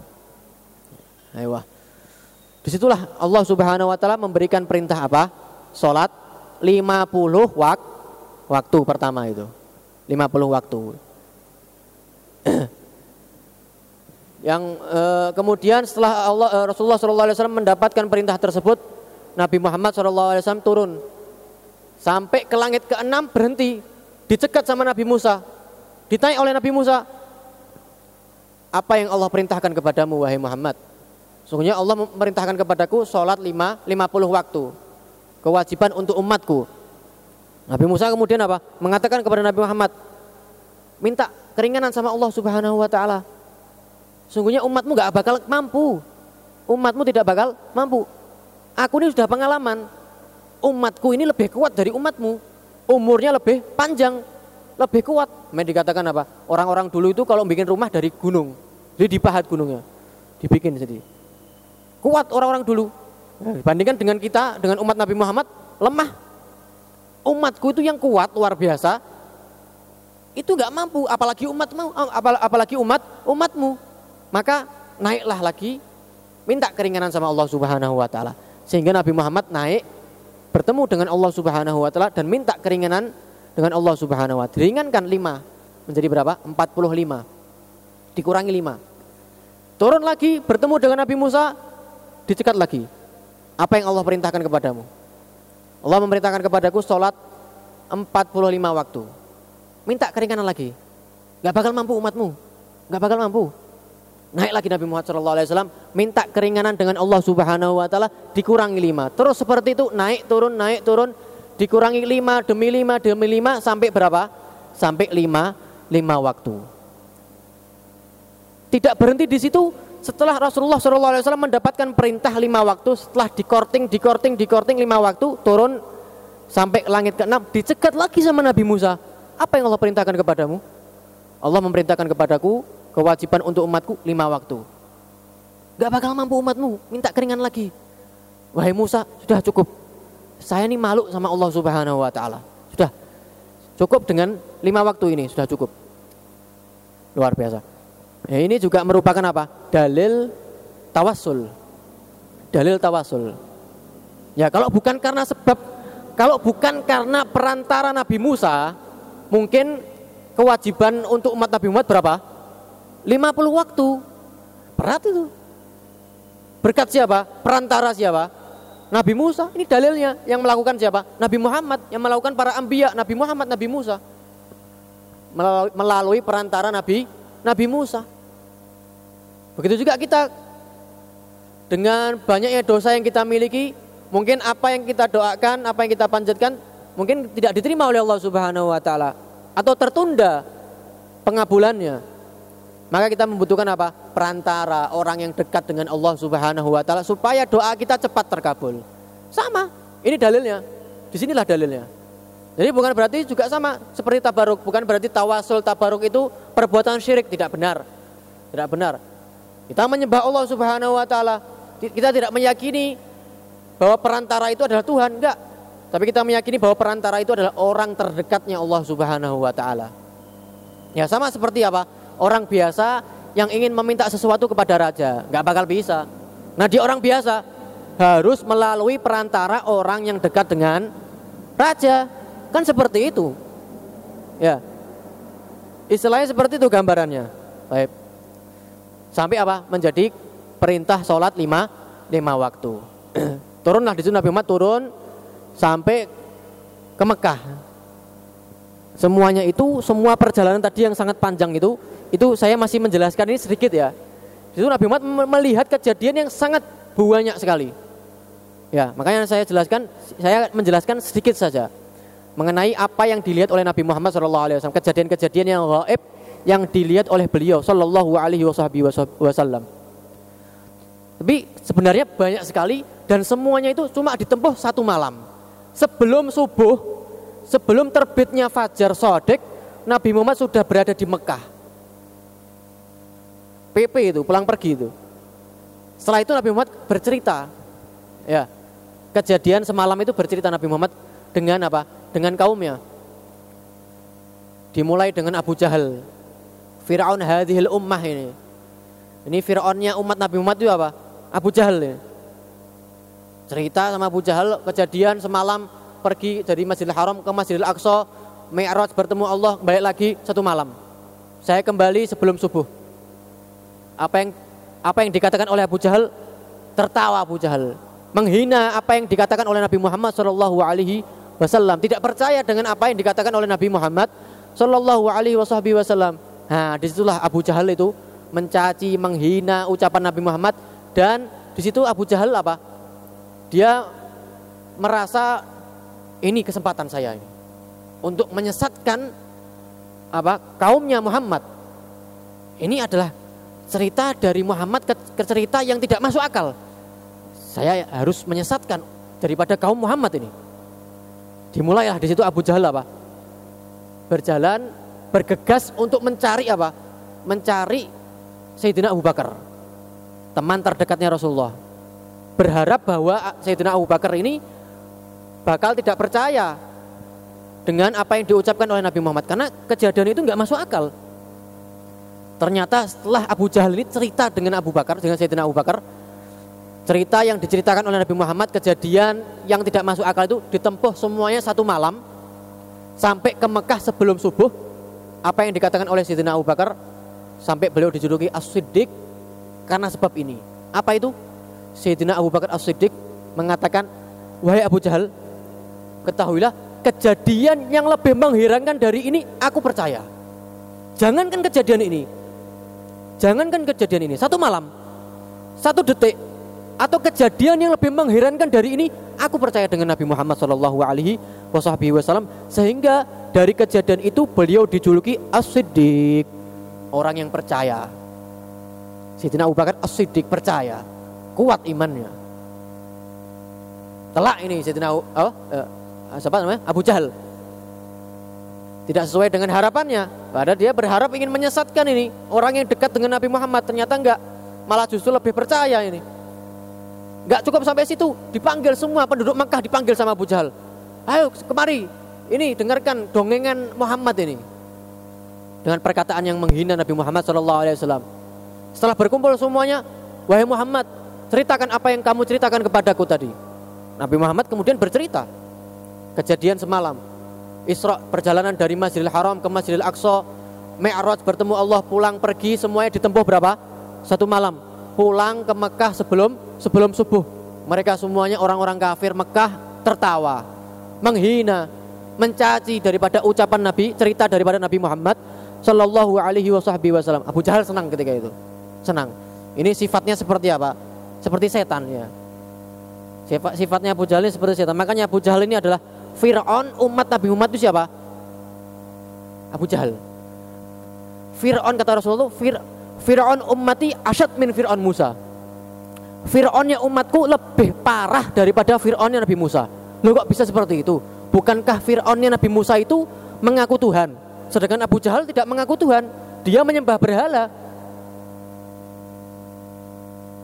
Ayo. Di situlah Allah Subhanahu wa taala memberikan perintah apa? Salat 50 wak waktu pertama itu. 50 waktu. yang e, kemudian setelah Allah e, Rasulullah SAW mendapatkan perintah tersebut, Nabi Muhammad SAW turun sampai ke langit keenam berhenti, dicegat sama Nabi Musa, ditanya oleh Nabi Musa, apa yang Allah perintahkan kepadamu wahai Muhammad? Sungguhnya Allah memerintahkan kepadaku sholat lima, lima puluh waktu. Kewajiban untuk umatku. Nabi Musa kemudian apa? Mengatakan kepada Nabi Muhammad, minta keringanan sama Allah Subhanahu wa taala. Sungguhnya umatmu gak bakal mampu. Umatmu tidak bakal mampu. Aku ini sudah pengalaman. Umatku ini lebih kuat dari umatmu. Umurnya lebih panjang, lebih kuat. Main dikatakan apa? Orang-orang dulu itu kalau bikin rumah dari gunung. Jadi dipahat gunungnya. Dibikin jadi. Kuat orang-orang dulu. Nah, dibandingkan dengan kita, dengan umat Nabi Muhammad, lemah. Umatku itu yang kuat, luar biasa. Itu nggak mampu, apalagi umatmu, apalagi umat umatmu maka naiklah lagi minta keringanan sama Allah Subhanahu wa taala. Sehingga Nabi Muhammad naik bertemu dengan Allah Subhanahu wa taala dan minta keringanan dengan Allah Subhanahu wa taala. Diringankan 5 menjadi berapa? 45. Dikurangi 5. Turun lagi bertemu dengan Nabi Musa dicekat lagi. Apa yang Allah perintahkan kepadamu? Allah memerintahkan kepadaku sholat 45 waktu. Minta keringanan lagi. Gak bakal mampu umatmu. Gak bakal mampu. Naik lagi Nabi Muhammad SAW minta keringanan dengan Allah Subhanahu Wa Taala dikurangi lima. Terus seperti itu naik turun naik turun dikurangi lima demi lima demi lima sampai berapa? Sampai lima lima waktu. Tidak berhenti di situ. Setelah Rasulullah SAW mendapatkan perintah lima waktu, setelah dikorting, dikorting, dikorting lima waktu, turun sampai langit ke-6, dicegat lagi sama Nabi Musa. Apa yang Allah perintahkan kepadamu? Allah memerintahkan kepadaku kewajiban untuk umatku lima waktu. Gak bakal mampu umatmu, minta keringan lagi. Wahai Musa, sudah cukup. Saya ini malu sama Allah Subhanahu wa taala. Sudah cukup dengan lima waktu ini, sudah cukup. Luar biasa. Ya, ini juga merupakan apa? Dalil tawasul. Dalil tawasul. Ya, kalau bukan karena sebab kalau bukan karena perantara Nabi Musa, mungkin kewajiban untuk umat Nabi Muhammad berapa? 50 waktu. Berat itu. Berkat siapa? Perantara siapa? Nabi Musa. Ini dalilnya yang melakukan siapa? Nabi Muhammad. Yang melakukan para ambiya. Nabi Muhammad, Nabi Musa. Melalui perantara Nabi Nabi Musa. Begitu juga kita dengan banyaknya dosa yang kita miliki, mungkin apa yang kita doakan, apa yang kita panjatkan, mungkin tidak diterima oleh Allah Subhanahu wa taala atau tertunda pengabulannya. Maka kita membutuhkan apa? Perantara orang yang dekat dengan Allah Subhanahu wa taala supaya doa kita cepat terkabul. Sama, ini dalilnya. Di sinilah dalilnya. Jadi bukan berarti juga sama seperti tabaruk, bukan berarti tawasul tabaruk itu perbuatan syirik tidak benar. Tidak benar. Kita menyembah Allah Subhanahu wa taala. Kita tidak meyakini bahwa perantara itu adalah Tuhan, enggak. Tapi kita meyakini bahwa perantara itu adalah orang terdekatnya Allah Subhanahu wa taala. Ya sama seperti apa? orang biasa yang ingin meminta sesuatu kepada raja, nggak bakal bisa. Nah di orang biasa harus melalui perantara orang yang dekat dengan raja, kan seperti itu. Ya, istilahnya seperti itu gambarannya. Baik. Sampai apa? Menjadi perintah sholat lima, lima waktu. Turunlah di situ Nabi Muhammad turun sampai ke Mekah. Semuanya itu, semua perjalanan tadi yang sangat panjang itu itu saya masih menjelaskan ini sedikit ya. Itu Nabi Muhammad melihat kejadian yang sangat banyak sekali. Ya, makanya saya jelaskan, saya menjelaskan sedikit saja mengenai apa yang dilihat oleh Nabi Muhammad SAW, kejadian-kejadian yang gaib yang dilihat oleh beliau Shallallahu Alaihi Wasallam. Tapi sebenarnya banyak sekali dan semuanya itu cuma ditempuh satu malam. Sebelum subuh, sebelum terbitnya fajar sodek, Nabi Muhammad sudah berada di Mekah. PP itu pulang pergi itu. Setelah itu Nabi Muhammad bercerita, ya kejadian semalam itu bercerita Nabi Muhammad dengan apa? Dengan kaumnya. Dimulai dengan Abu Jahal, Fir'aun hadhil ummah ini. Ini Fir'aunnya umat Nabi Muhammad itu apa? Abu Jahal ini. Cerita sama Abu Jahal kejadian semalam pergi dari Masjidil Haram ke Masjidil Aqsa, Mi'raj bertemu Allah, balik lagi satu malam. Saya kembali sebelum subuh. Apa yang apa yang dikatakan oleh Abu Jahal? Tertawa Abu Jahal. Menghina apa yang dikatakan oleh Nabi Muhammad Shallallahu Alaihi Wasallam. Tidak percaya dengan apa yang dikatakan oleh Nabi Muhammad Shallallahu Alaihi Wasallam. Nah di situlah Abu Jahal itu mencaci menghina ucapan Nabi Muhammad. Dan di situ Abu Jahal apa dia merasa ini kesempatan saya ini untuk menyesatkan apa kaumnya Muhammad ini adalah cerita dari Muhammad ke, ke cerita yang tidak masuk akal. Saya harus menyesatkan daripada kaum Muhammad ini. Dimulailah di situ Abu Jahal apa? Berjalan, bergegas untuk mencari apa? Mencari Sayyidina Abu Bakar. Teman terdekatnya Rasulullah. Berharap bahwa Sayyidina Abu Bakar ini bakal tidak percaya dengan apa yang diucapkan oleh Nabi Muhammad karena kejadian itu nggak masuk akal Ternyata setelah Abu Jahal ini cerita dengan Abu Bakar, dengan Sayyidina Abu Bakar, cerita yang diceritakan oleh Nabi Muhammad, kejadian yang tidak masuk akal itu ditempuh semuanya satu malam sampai ke Mekah sebelum subuh. Apa yang dikatakan oleh Sayyidina Abu Bakar sampai beliau dijuluki As-Siddiq karena sebab ini. Apa itu? Sayyidina Abu Bakar As-Siddiq mengatakan, "Wahai Abu Jahal, ketahuilah kejadian yang lebih mengherankan dari ini aku percaya. Jangankan kejadian ini, Jangankan kejadian ini, satu malam, satu detik, atau kejadian yang lebih mengherankan dari ini, aku percaya dengan Nabi Muhammad Shallallahu Alaihi Wasallam sehingga dari kejadian itu beliau dijuluki as-siddiq, orang yang percaya. Sayyidina Abu Bakar as-siddiq percaya, kuat imannya. Telak ini Sayyidina oh, eh, siapa namanya? Abu Jahal. Tidak sesuai dengan harapannya. Padahal dia berharap ingin menyesatkan ini orang yang dekat dengan Nabi Muhammad ternyata enggak, malah justru lebih percaya ini. Enggak cukup sampai situ, dipanggil semua penduduk Makkah dipanggil sama Abu Jahal. Ayo kemari, ini dengarkan dongengan Muhammad ini. Dengan perkataan yang menghina Nabi Muhammad SAW. Setelah berkumpul semuanya, wahai Muhammad, ceritakan apa yang kamu ceritakan kepadaku tadi. Nabi Muhammad kemudian bercerita kejadian semalam. Isra perjalanan dari Masjidil Haram ke Masjidil Aqsa, Mi'raj bertemu Allah pulang pergi semuanya ditempuh berapa? Satu malam. Pulang ke Mekah sebelum sebelum subuh. Mereka semuanya orang-orang kafir Mekah tertawa, menghina, mencaci daripada ucapan Nabi, cerita daripada Nabi Muhammad Shallallahu Alaihi Wasallam. Abu Jahal senang ketika itu, senang. Ini sifatnya seperti apa? Seperti setan ya. Sifat, sifatnya Abu Jahal ini seperti setan. Makanya Abu Jahal ini adalah Fir'aun umat Nabi Muhammad itu siapa? Abu Jahal. Fir'aun kata Rasulullah, Fir, Fir'aun ummati asyad min Fir'aun Musa. Fir'aunnya umatku lebih parah daripada Fir'aunnya Nabi Musa. Loh kok bisa seperti itu? Bukankah Fir'aunnya Nabi Musa itu mengaku Tuhan? Sedangkan Abu Jahal tidak mengaku Tuhan. Dia menyembah berhala.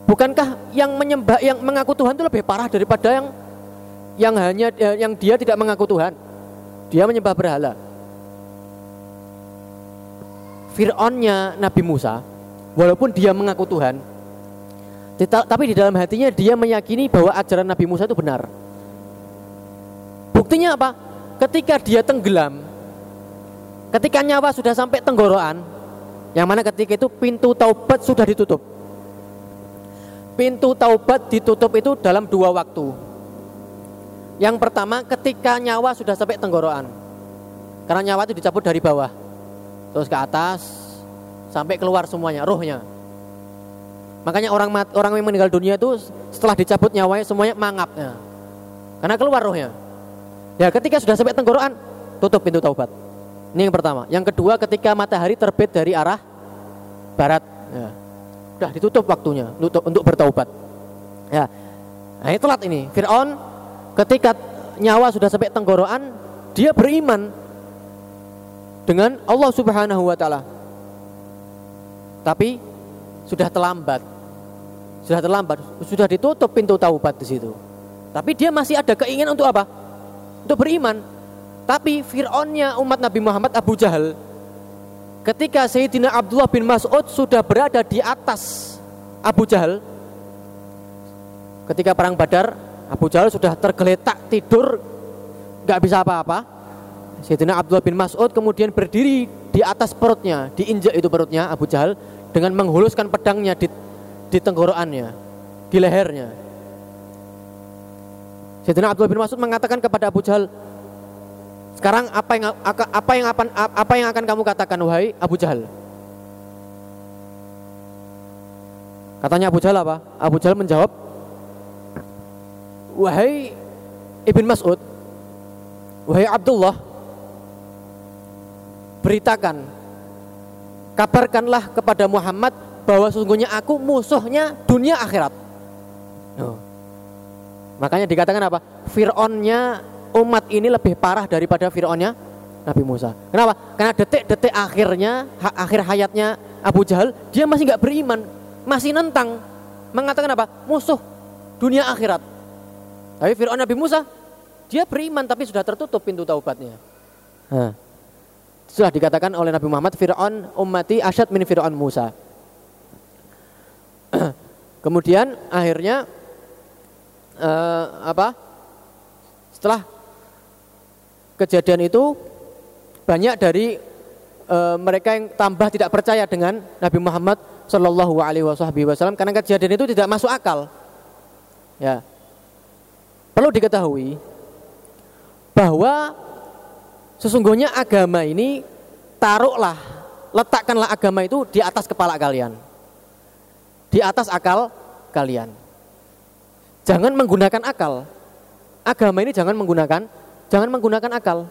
Bukankah yang menyembah yang mengaku Tuhan itu lebih parah daripada yang yang hanya eh, yang dia tidak mengaku Tuhan? Dia menyembah berhala. Fir'aunnya Nabi Musa, walaupun dia mengaku Tuhan, tapi di dalam hatinya dia meyakini bahwa ajaran Nabi Musa itu benar. Buktinya apa? Ketika dia tenggelam, ketika nyawa sudah sampai tenggorokan, yang mana ketika itu pintu taubat sudah ditutup. Pintu taubat ditutup itu dalam dua waktu. Yang pertama ketika nyawa sudah sampai tenggorokan. Karena nyawa itu dicabut dari bawah. Terus ke atas sampai keluar semuanya, rohnya. Makanya orang orang yang meninggal dunia itu setelah dicabut nyawanya semuanya mangap ya. Karena keluar rohnya. Ya ketika sudah sampai tenggorokan, tutup pintu taubat. Ini yang pertama. Yang kedua ketika matahari terbit dari arah barat. Ya. Sudah ditutup waktunya untuk, untuk bertaubat. Ya. Nah ini telat ini. Fir'aun ketika nyawa sudah sampai tenggorokan, dia beriman dengan Allah Subhanahu wa taala. Tapi sudah terlambat sudah terlambat, sudah ditutup pintu taubat di situ. Tapi dia masih ada keinginan untuk apa? Untuk beriman. Tapi Fir'aunnya umat Nabi Muhammad Abu Jahal ketika Sayyidina Abdullah bin Mas'ud sudah berada di atas Abu Jahal ketika perang Badar Abu Jahal sudah tergeletak tidur nggak bisa apa-apa Sayyidina Abdullah bin Mas'ud kemudian berdiri di atas perutnya diinjak itu perutnya Abu Jahal dengan menghuluskan pedangnya di di tenggorokannya, di lehernya. Sayyidina Abdullah bin Mas'ud mengatakan kepada Abu Jahal, sekarang apa yang apa yang apa, apa yang akan kamu katakan wahai Abu Jahal? Katanya Abu Jahal apa? Abu Jahal menjawab, wahai Ibn Mas'ud, wahai Abdullah, beritakan, kabarkanlah kepada Muhammad bahwa sesungguhnya aku musuhnya dunia akhirat. Oh. Makanya dikatakan apa? Fir'aunnya umat ini lebih parah daripada Fir'aunnya Nabi Musa. Kenapa? Karena detik-detik akhirnya, akhir hayatnya Abu Jahal, dia masih nggak beriman, masih nentang, mengatakan apa? Musuh dunia akhirat. Tapi Fir'aun Nabi Musa, dia beriman tapi sudah tertutup pintu taubatnya. Nah, sudah dikatakan oleh Nabi Muhammad, Fir'aun ummati asyad min Fir'aun Musa. Kemudian akhirnya uh, apa? Setelah kejadian itu banyak dari uh, mereka yang tambah tidak percaya dengan Nabi Muhammad Shallallahu Alaihi Wasallam karena kejadian itu tidak masuk akal. Ya, perlu diketahui bahwa sesungguhnya agama ini taruhlah letakkanlah agama itu di atas kepala kalian di atas akal kalian. Jangan menggunakan akal. Agama ini jangan menggunakan jangan menggunakan akal.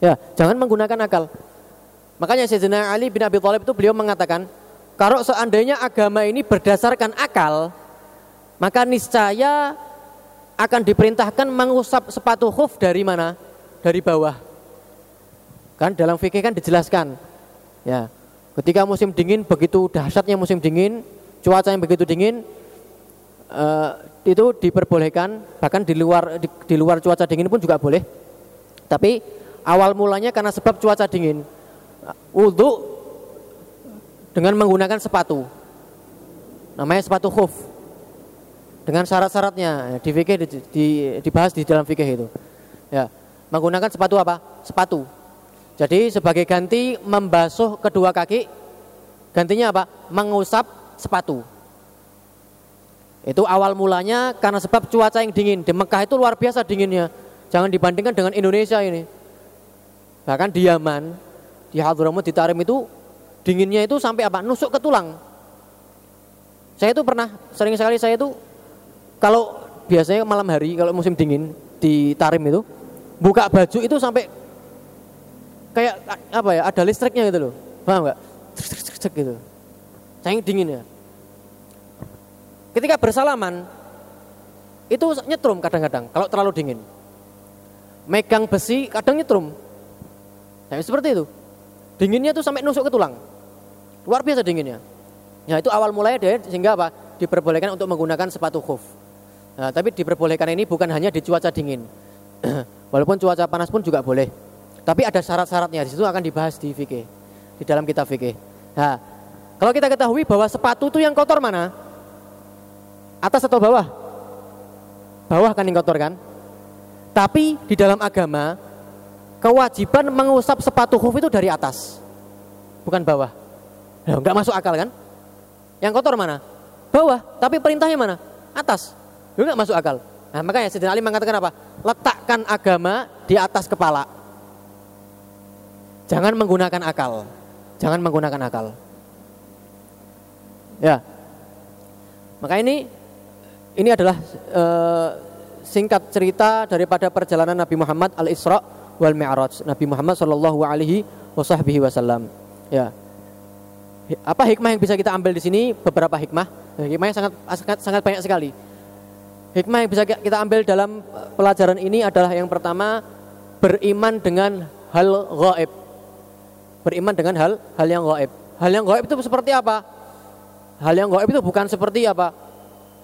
Ya, jangan menggunakan akal. Makanya Sayyidina Ali bin Abi Thalib itu beliau mengatakan, kalau seandainya agama ini berdasarkan akal, maka niscaya akan diperintahkan mengusap sepatu khuf dari mana? Dari bawah. Kan dalam fikih kan dijelaskan. Ya. Ketika musim dingin begitu dahsyatnya musim dingin, cuaca yang begitu dingin uh, itu diperbolehkan bahkan di luar di, di luar cuaca dingin pun juga boleh. Tapi awal mulanya karena sebab cuaca dingin. Wudhu dengan menggunakan sepatu. Namanya sepatu khuf. Dengan syarat-syaratnya di fikih di, di, dibahas di dalam fikih itu. Ya, menggunakan sepatu apa? Sepatu. Jadi sebagai ganti membasuh kedua kaki, gantinya apa? Mengusap sepatu. Itu awal mulanya karena sebab cuaca yang dingin. Di Mekah itu luar biasa dinginnya. Jangan dibandingkan dengan Indonesia ini. Bahkan di Yaman, di Hadramut, di Tarim itu dinginnya itu sampai apa? Nusuk ke tulang. Saya itu pernah sering sekali saya itu kalau biasanya malam hari kalau musim dingin di Tarim itu buka baju itu sampai kayak apa ya ada listriknya gitu loh paham nggak gitu saya dingin ya ketika bersalaman itu nyetrum kadang-kadang kalau terlalu dingin megang besi kadang nyetrum nah, seperti itu dinginnya tuh sampai nusuk ke tulang Luar biasa dinginnya. Ya itu awal mulai deh sehingga apa? Diperbolehkan untuk menggunakan sepatu khuf. Nah, tapi diperbolehkan ini bukan hanya di cuaca dingin. Walaupun cuaca panas pun juga boleh. Tapi ada syarat-syaratnya di situ akan dibahas di fikih. Di dalam kitab fikih. Nah, kalau kita ketahui bahwa sepatu itu yang kotor mana? Atas atau bawah? Bawah kan yang kotor kan? Tapi di dalam agama kewajiban mengusap sepatu khuf itu dari atas. Bukan bawah. Ya, enggak masuk akal kan? Yang kotor mana? Bawah, tapi perintahnya mana? Atas. Ya, enggak masuk akal. Nah, makanya Sayyidina Ali mengatakan apa? Letakkan agama di atas kepala. Jangan menggunakan akal. Jangan menggunakan akal. Ya. Maka ini ini adalah e, singkat cerita daripada perjalanan Nabi Muhammad al-Isra wal Mi'raj. Nabi Muhammad sallallahu alaihi wasallam. Ya apa hikmah yang bisa kita ambil di sini? Beberapa hikmah. Hikmahnya sangat sangat sangat banyak sekali. Hikmah yang bisa kita ambil dalam eh, pelajaran ini adalah yang pertama beriman dengan hal gaib. Beriman dengan hal hal yang gaib. Hal yang gaib itu seperti apa? Hal yang gaib itu bukan seperti apa?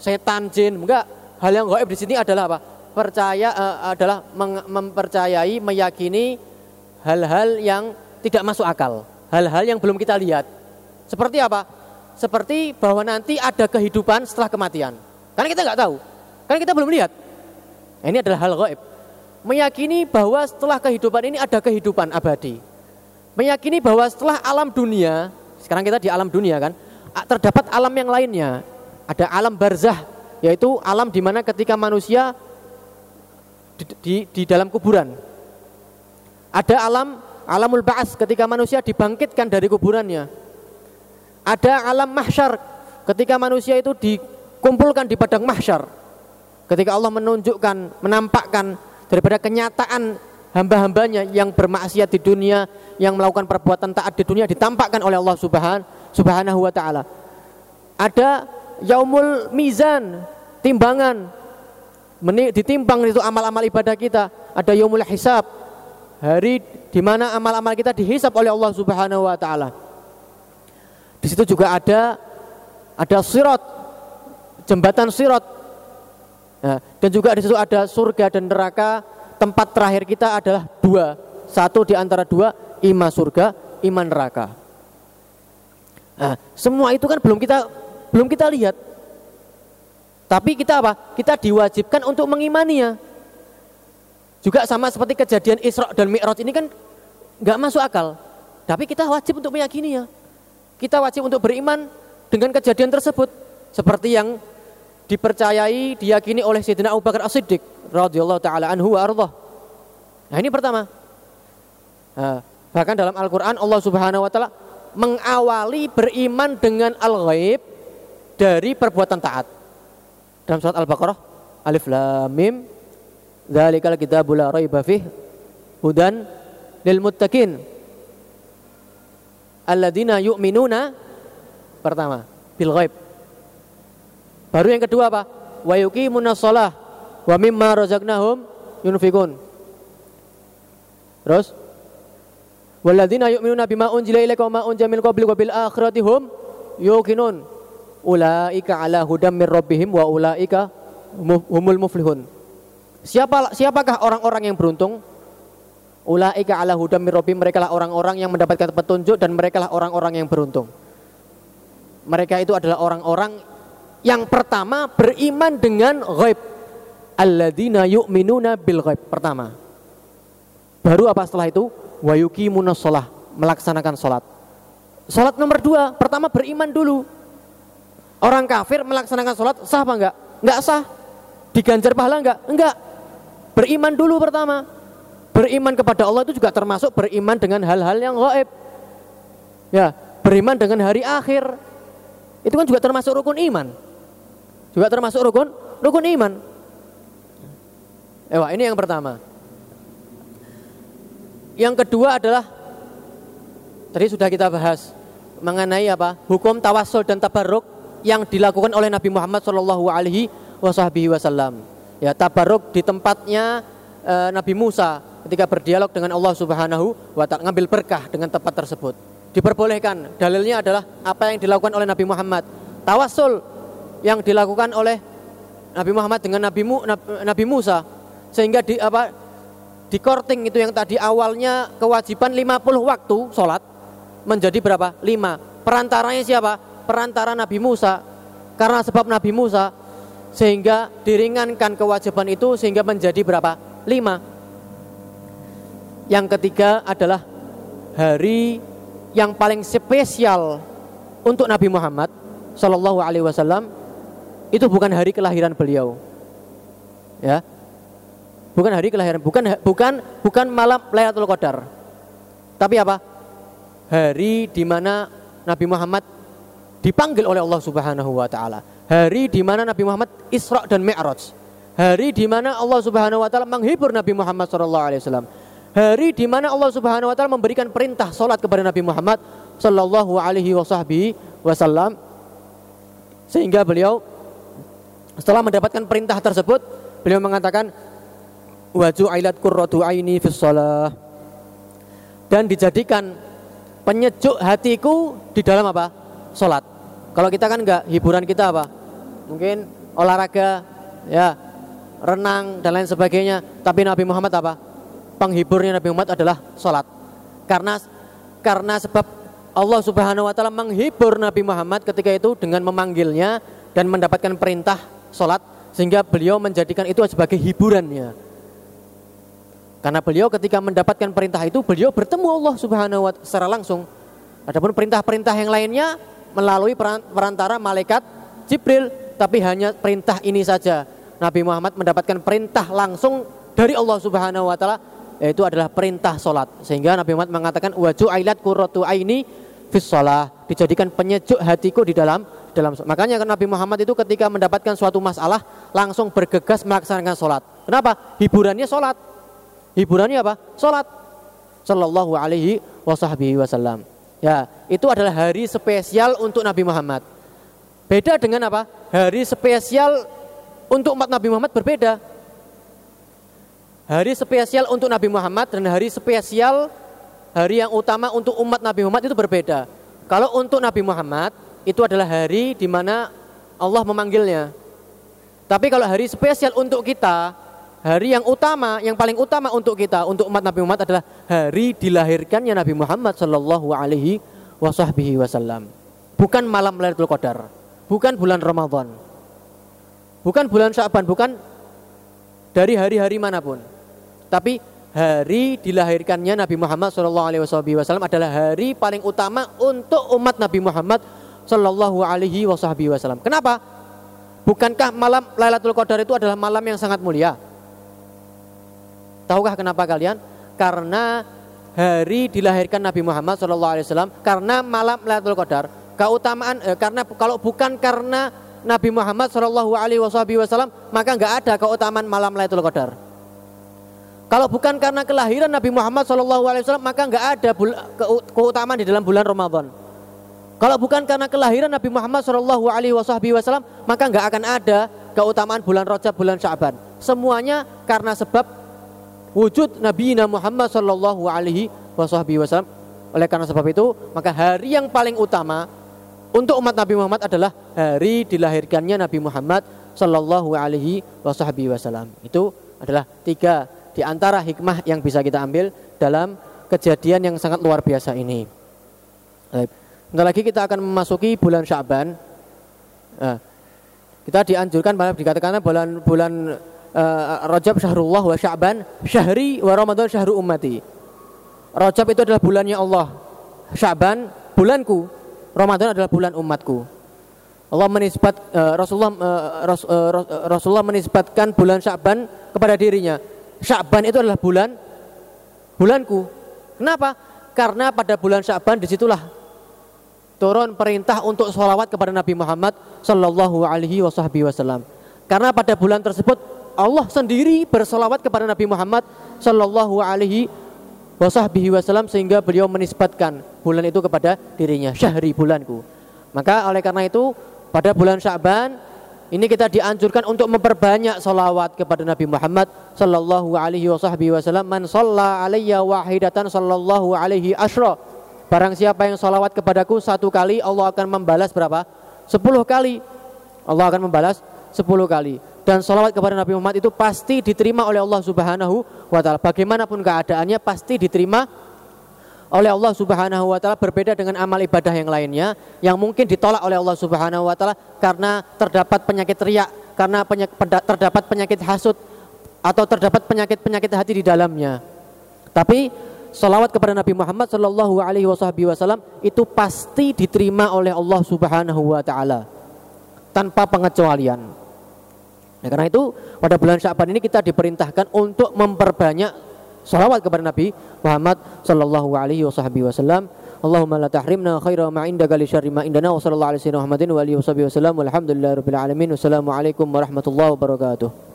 Setan, jin, enggak. Hal yang gaib di sini adalah apa? Percaya uh, adalah mempercayai, meyakini hal-hal yang tidak masuk akal, hal-hal yang belum kita lihat seperti apa? Seperti bahwa nanti ada kehidupan setelah kematian. Karena kita nggak tahu. Karena kita belum lihat. Nah, ini adalah hal gaib. Meyakini bahwa setelah kehidupan ini ada kehidupan abadi. Meyakini bahwa setelah alam dunia, sekarang kita di alam dunia kan, terdapat alam yang lainnya. Ada alam barzah, yaitu alam di mana ketika manusia di, di, di dalam kuburan. Ada alam alamul ba'as ketika manusia dibangkitkan dari kuburannya. Ada alam mahsyar ketika manusia itu dikumpulkan di padang mahsyar. Ketika Allah menunjukkan, menampakkan daripada kenyataan hamba-hambanya yang bermaksiat di dunia, yang melakukan perbuatan taat di dunia ditampakkan oleh Allah Subhanahu wa taala. Ada yaumul mizan, timbangan. Ditimbang itu amal-amal ibadah kita. Ada yaumul hisab, hari di mana amal-amal kita dihisap oleh Allah Subhanahu wa taala. Di situ juga ada ada sirot, jembatan sirot. Nah, dan juga di situ ada surga dan neraka. Tempat terakhir kita adalah dua. Satu di antara dua, iman surga, iman neraka. Nah, semua itu kan belum kita belum kita lihat. Tapi kita apa? Kita diwajibkan untuk mengimaninya. Juga sama seperti kejadian Isra dan Mi'raj ini kan nggak masuk akal. Tapi kita wajib untuk meyakininya kita wajib untuk beriman dengan kejadian tersebut seperti yang dipercayai diyakini oleh Sayyidina Abu Bakar As-Siddiq radhiyallahu taala anhu wa. Nah, ini pertama. Bahkan dalam Al-Qur'an Allah Subhanahu wa taala Mengawali beriman dengan al-ghaib dari perbuatan taat. Dalam surat Al-Baqarah, Alif Lam Mim, Dzalikal kitabul la raiba fih hudan lil muttaqin. Alladzina yu'minuna pertama bil ghaib. Baru yang kedua apa? Wa yuqimunas shalah wa mimma razaqnahum yunfikun. Terus Walladzina yu'minuna bima unzila ilaika wa ma unzila min qablik wa bil akhirati hum yuqinun. Ulaika ala hudam mir rabbihim wa ulaika humul muflihun. Siapa siapakah orang-orang yang beruntung? Ulaika ala hudam mir rabbihim mereka lah orang-orang yang mendapatkan petunjuk dan mereka lah orang-orang yang beruntung. Mereka itu adalah orang-orang yang pertama beriman dengan ghaib. Alladzina yu'minuna bil ghaib. Pertama. Baru apa setelah itu? Wa yuqimuna shalah, melaksanakan salat. Salat nomor dua, pertama beriman dulu. Orang kafir melaksanakan salat sah apa enggak? Enggak sah. Diganjar pahala enggak? Enggak. Beriman dulu pertama. Beriman kepada Allah itu juga termasuk beriman dengan hal-hal yang gaib. Ya, beriman dengan hari akhir. Itu kan juga termasuk rukun iman. Juga termasuk rukun rukun iman. Ewa, ini yang pertama. Yang kedua adalah tadi sudah kita bahas mengenai apa? Hukum tawasul dan tabarruk yang dilakukan oleh Nabi Muhammad Shallallahu alaihi wasallam. Ya, tabarruk di tempatnya e, Nabi Musa ketika berdialog dengan Allah Subhanahu wa taala ngambil berkah dengan tempat tersebut. Diperbolehkan. Dalilnya adalah apa yang dilakukan oleh Nabi Muhammad. Tawasul yang dilakukan oleh Nabi Muhammad dengan Nabi, Mu, Nabi Musa sehingga di apa di korting itu yang tadi awalnya kewajiban 50 waktu sholat menjadi berapa? 5 perantaranya siapa? Perantara Nabi Musa karena sebab Nabi Musa sehingga diringankan kewajiban itu sehingga menjadi berapa? 5 yang ketiga adalah hari yang paling spesial untuk Nabi Muhammad Shallallahu Alaihi Wasallam itu bukan hari kelahiran beliau. Ya. Bukan hari kelahiran, bukan bukan bukan malam Lailatul Qadar. Tapi apa? Hari di mana Nabi Muhammad dipanggil oleh Allah Subhanahu wa taala. Hari di mana Nabi Muhammad Isra dan Mi'raj. Hari di mana Allah Subhanahu wa taala menghibur Nabi Muhammad sallallahu alaihi wasallam. Hari di mana Allah Subhanahu wa taala memberikan perintah salat kepada Nabi Muhammad sallallahu alaihi wasallam sehingga beliau setelah mendapatkan perintah tersebut, beliau mengatakan waju ailat qurratu aini fis Dan dijadikan penyejuk hatiku di dalam apa? Salat. Kalau kita kan enggak, hiburan kita apa? Mungkin olahraga, ya, renang dan lain sebagainya. Tapi Nabi Muhammad apa? Penghiburnya Nabi Muhammad adalah salat. Karena karena sebab Allah Subhanahu wa taala menghibur Nabi Muhammad ketika itu dengan memanggilnya dan mendapatkan perintah sholat sehingga beliau menjadikan itu sebagai hiburannya. Karena beliau ketika mendapatkan perintah itu beliau bertemu Allah Subhanahu wa secara langsung. Adapun perintah-perintah yang lainnya melalui perantara malaikat Jibril, tapi hanya perintah ini saja. Nabi Muhammad mendapatkan perintah langsung dari Allah Subhanahu wa taala yaitu adalah perintah sholat sehingga Nabi Muhammad mengatakan waju ailat kurrotu aini fis dijadikan penyejuk hatiku di dalam dalam makanya kan Nabi Muhammad itu ketika mendapatkan suatu masalah langsung bergegas melaksanakan sholat. Kenapa? Hiburannya sholat. Hiburannya apa? Sholat. Sallallahu alaihi wasallam. Ya, itu adalah hari spesial untuk Nabi Muhammad. Beda dengan apa? Hari spesial untuk umat Nabi Muhammad berbeda. Hari spesial untuk Nabi Muhammad dan hari spesial hari yang utama untuk umat Nabi Muhammad itu berbeda. Kalau untuk Nabi Muhammad itu adalah hari di mana Allah memanggilnya. Tapi kalau hari spesial untuk kita, hari yang utama, yang paling utama untuk kita, untuk umat Nabi Muhammad adalah hari dilahirkannya Nabi Muhammad Shallallahu Alaihi Wasallam. Bukan malam Lailatul Qadar, bukan bulan Ramadan, bukan bulan Syaban, bukan dari hari-hari mana pun. Tapi hari dilahirkannya Nabi Muhammad SAW adalah hari paling utama untuk umat Nabi Muhammad Shallallahu Alaihi Wasallam. Kenapa? Bukankah malam Lailatul Qadar itu adalah malam yang sangat mulia? Tahukah kenapa kalian? Karena hari dilahirkan Nabi Muhammad SAW karena malam Lailatul Qadar. Keutamaan eh, karena kalau bukan karena Nabi Muhammad Shallallahu Alaihi Wasallam maka nggak ada keutamaan malam Lailatul Qadar. Kalau bukan karena kelahiran Nabi Muhammad Wasallam maka nggak ada keutamaan di dalam bulan Ramadan. Kalau bukan karena kelahiran Nabi Muhammad Shallallahu Alaihi Wasallam maka nggak akan ada keutamaan bulan Rajab, bulan Syaban. Semuanya karena sebab wujud Nabi Muhammad Shallallahu Alaihi Wasallam. Oleh karena sebab itu maka hari yang paling utama untuk umat Nabi Muhammad adalah hari dilahirkannya Nabi Muhammad Sallallahu Alaihi Wasallam. Itu adalah tiga di antara hikmah yang bisa kita ambil dalam kejadian yang sangat luar biasa ini. Nanti lagi kita akan memasuki bulan Syaban. Nah, kita dianjurkan dikatakan bulan bulan uh, Rajab syahrullah wa Sya'ban syahri wa Ramadan syahru ummati. Rajab itu adalah bulannya Allah. Sya'ban bulanku. Ramadan adalah bulan umatku. Allah menisbat uh, Rasulullah uh, Ras, uh, Rasulullah menisbatkan bulan Sya'ban kepada dirinya. Sya'ban itu adalah bulan bulanku. Kenapa? Karena pada bulan Sya'ban di situlah turun perintah untuk sholawat kepada Nabi Muhammad Sallallahu Alaihi Wasallam. Karena pada bulan tersebut Allah sendiri bersolawat kepada Nabi Muhammad Sallallahu Alaihi Wasallam sehingga beliau menisbatkan bulan itu kepada dirinya syahri bulanku. Maka oleh karena itu pada bulan Sya'ban ini kita dianjurkan untuk memperbanyak salawat kepada Nabi Muhammad sallallahu alaihi wasallam man shalla alayya wahidatan sallallahu alaihi asyra barang siapa yang salawat kepadaku satu kali Allah akan membalas berapa? Sepuluh kali. Allah akan membalas sepuluh kali dan salawat kepada Nabi Muhammad itu pasti diterima oleh Allah Subhanahu wa taala bagaimanapun keadaannya pasti diterima oleh Allah Subhanahu wa taala berbeda dengan amal ibadah yang lainnya yang mungkin ditolak oleh Allah Subhanahu wa taala karena terdapat penyakit riak, karena terdapat penyakit hasud atau terdapat penyakit-penyakit hati di dalamnya. Tapi salawat kepada Nabi Muhammad Shallallahu alaihi wasallam itu pasti diterima oleh Allah Subhanahu wa taala tanpa pengecualian. Nah, karena itu pada bulan Syaban ini kita diperintahkan untuk memperbanyak salawat kepada Nabi Muhammad sallallahu alaihi wasallam. Allahumma la tahrimna khaira ma indaka li syarri ma indana wa sallallahu alaihi Muhammadin wa alihi wasallam walhamdulillahi rabbil alamin. Wassalamu alaikum warahmatullahi wabarakatuh.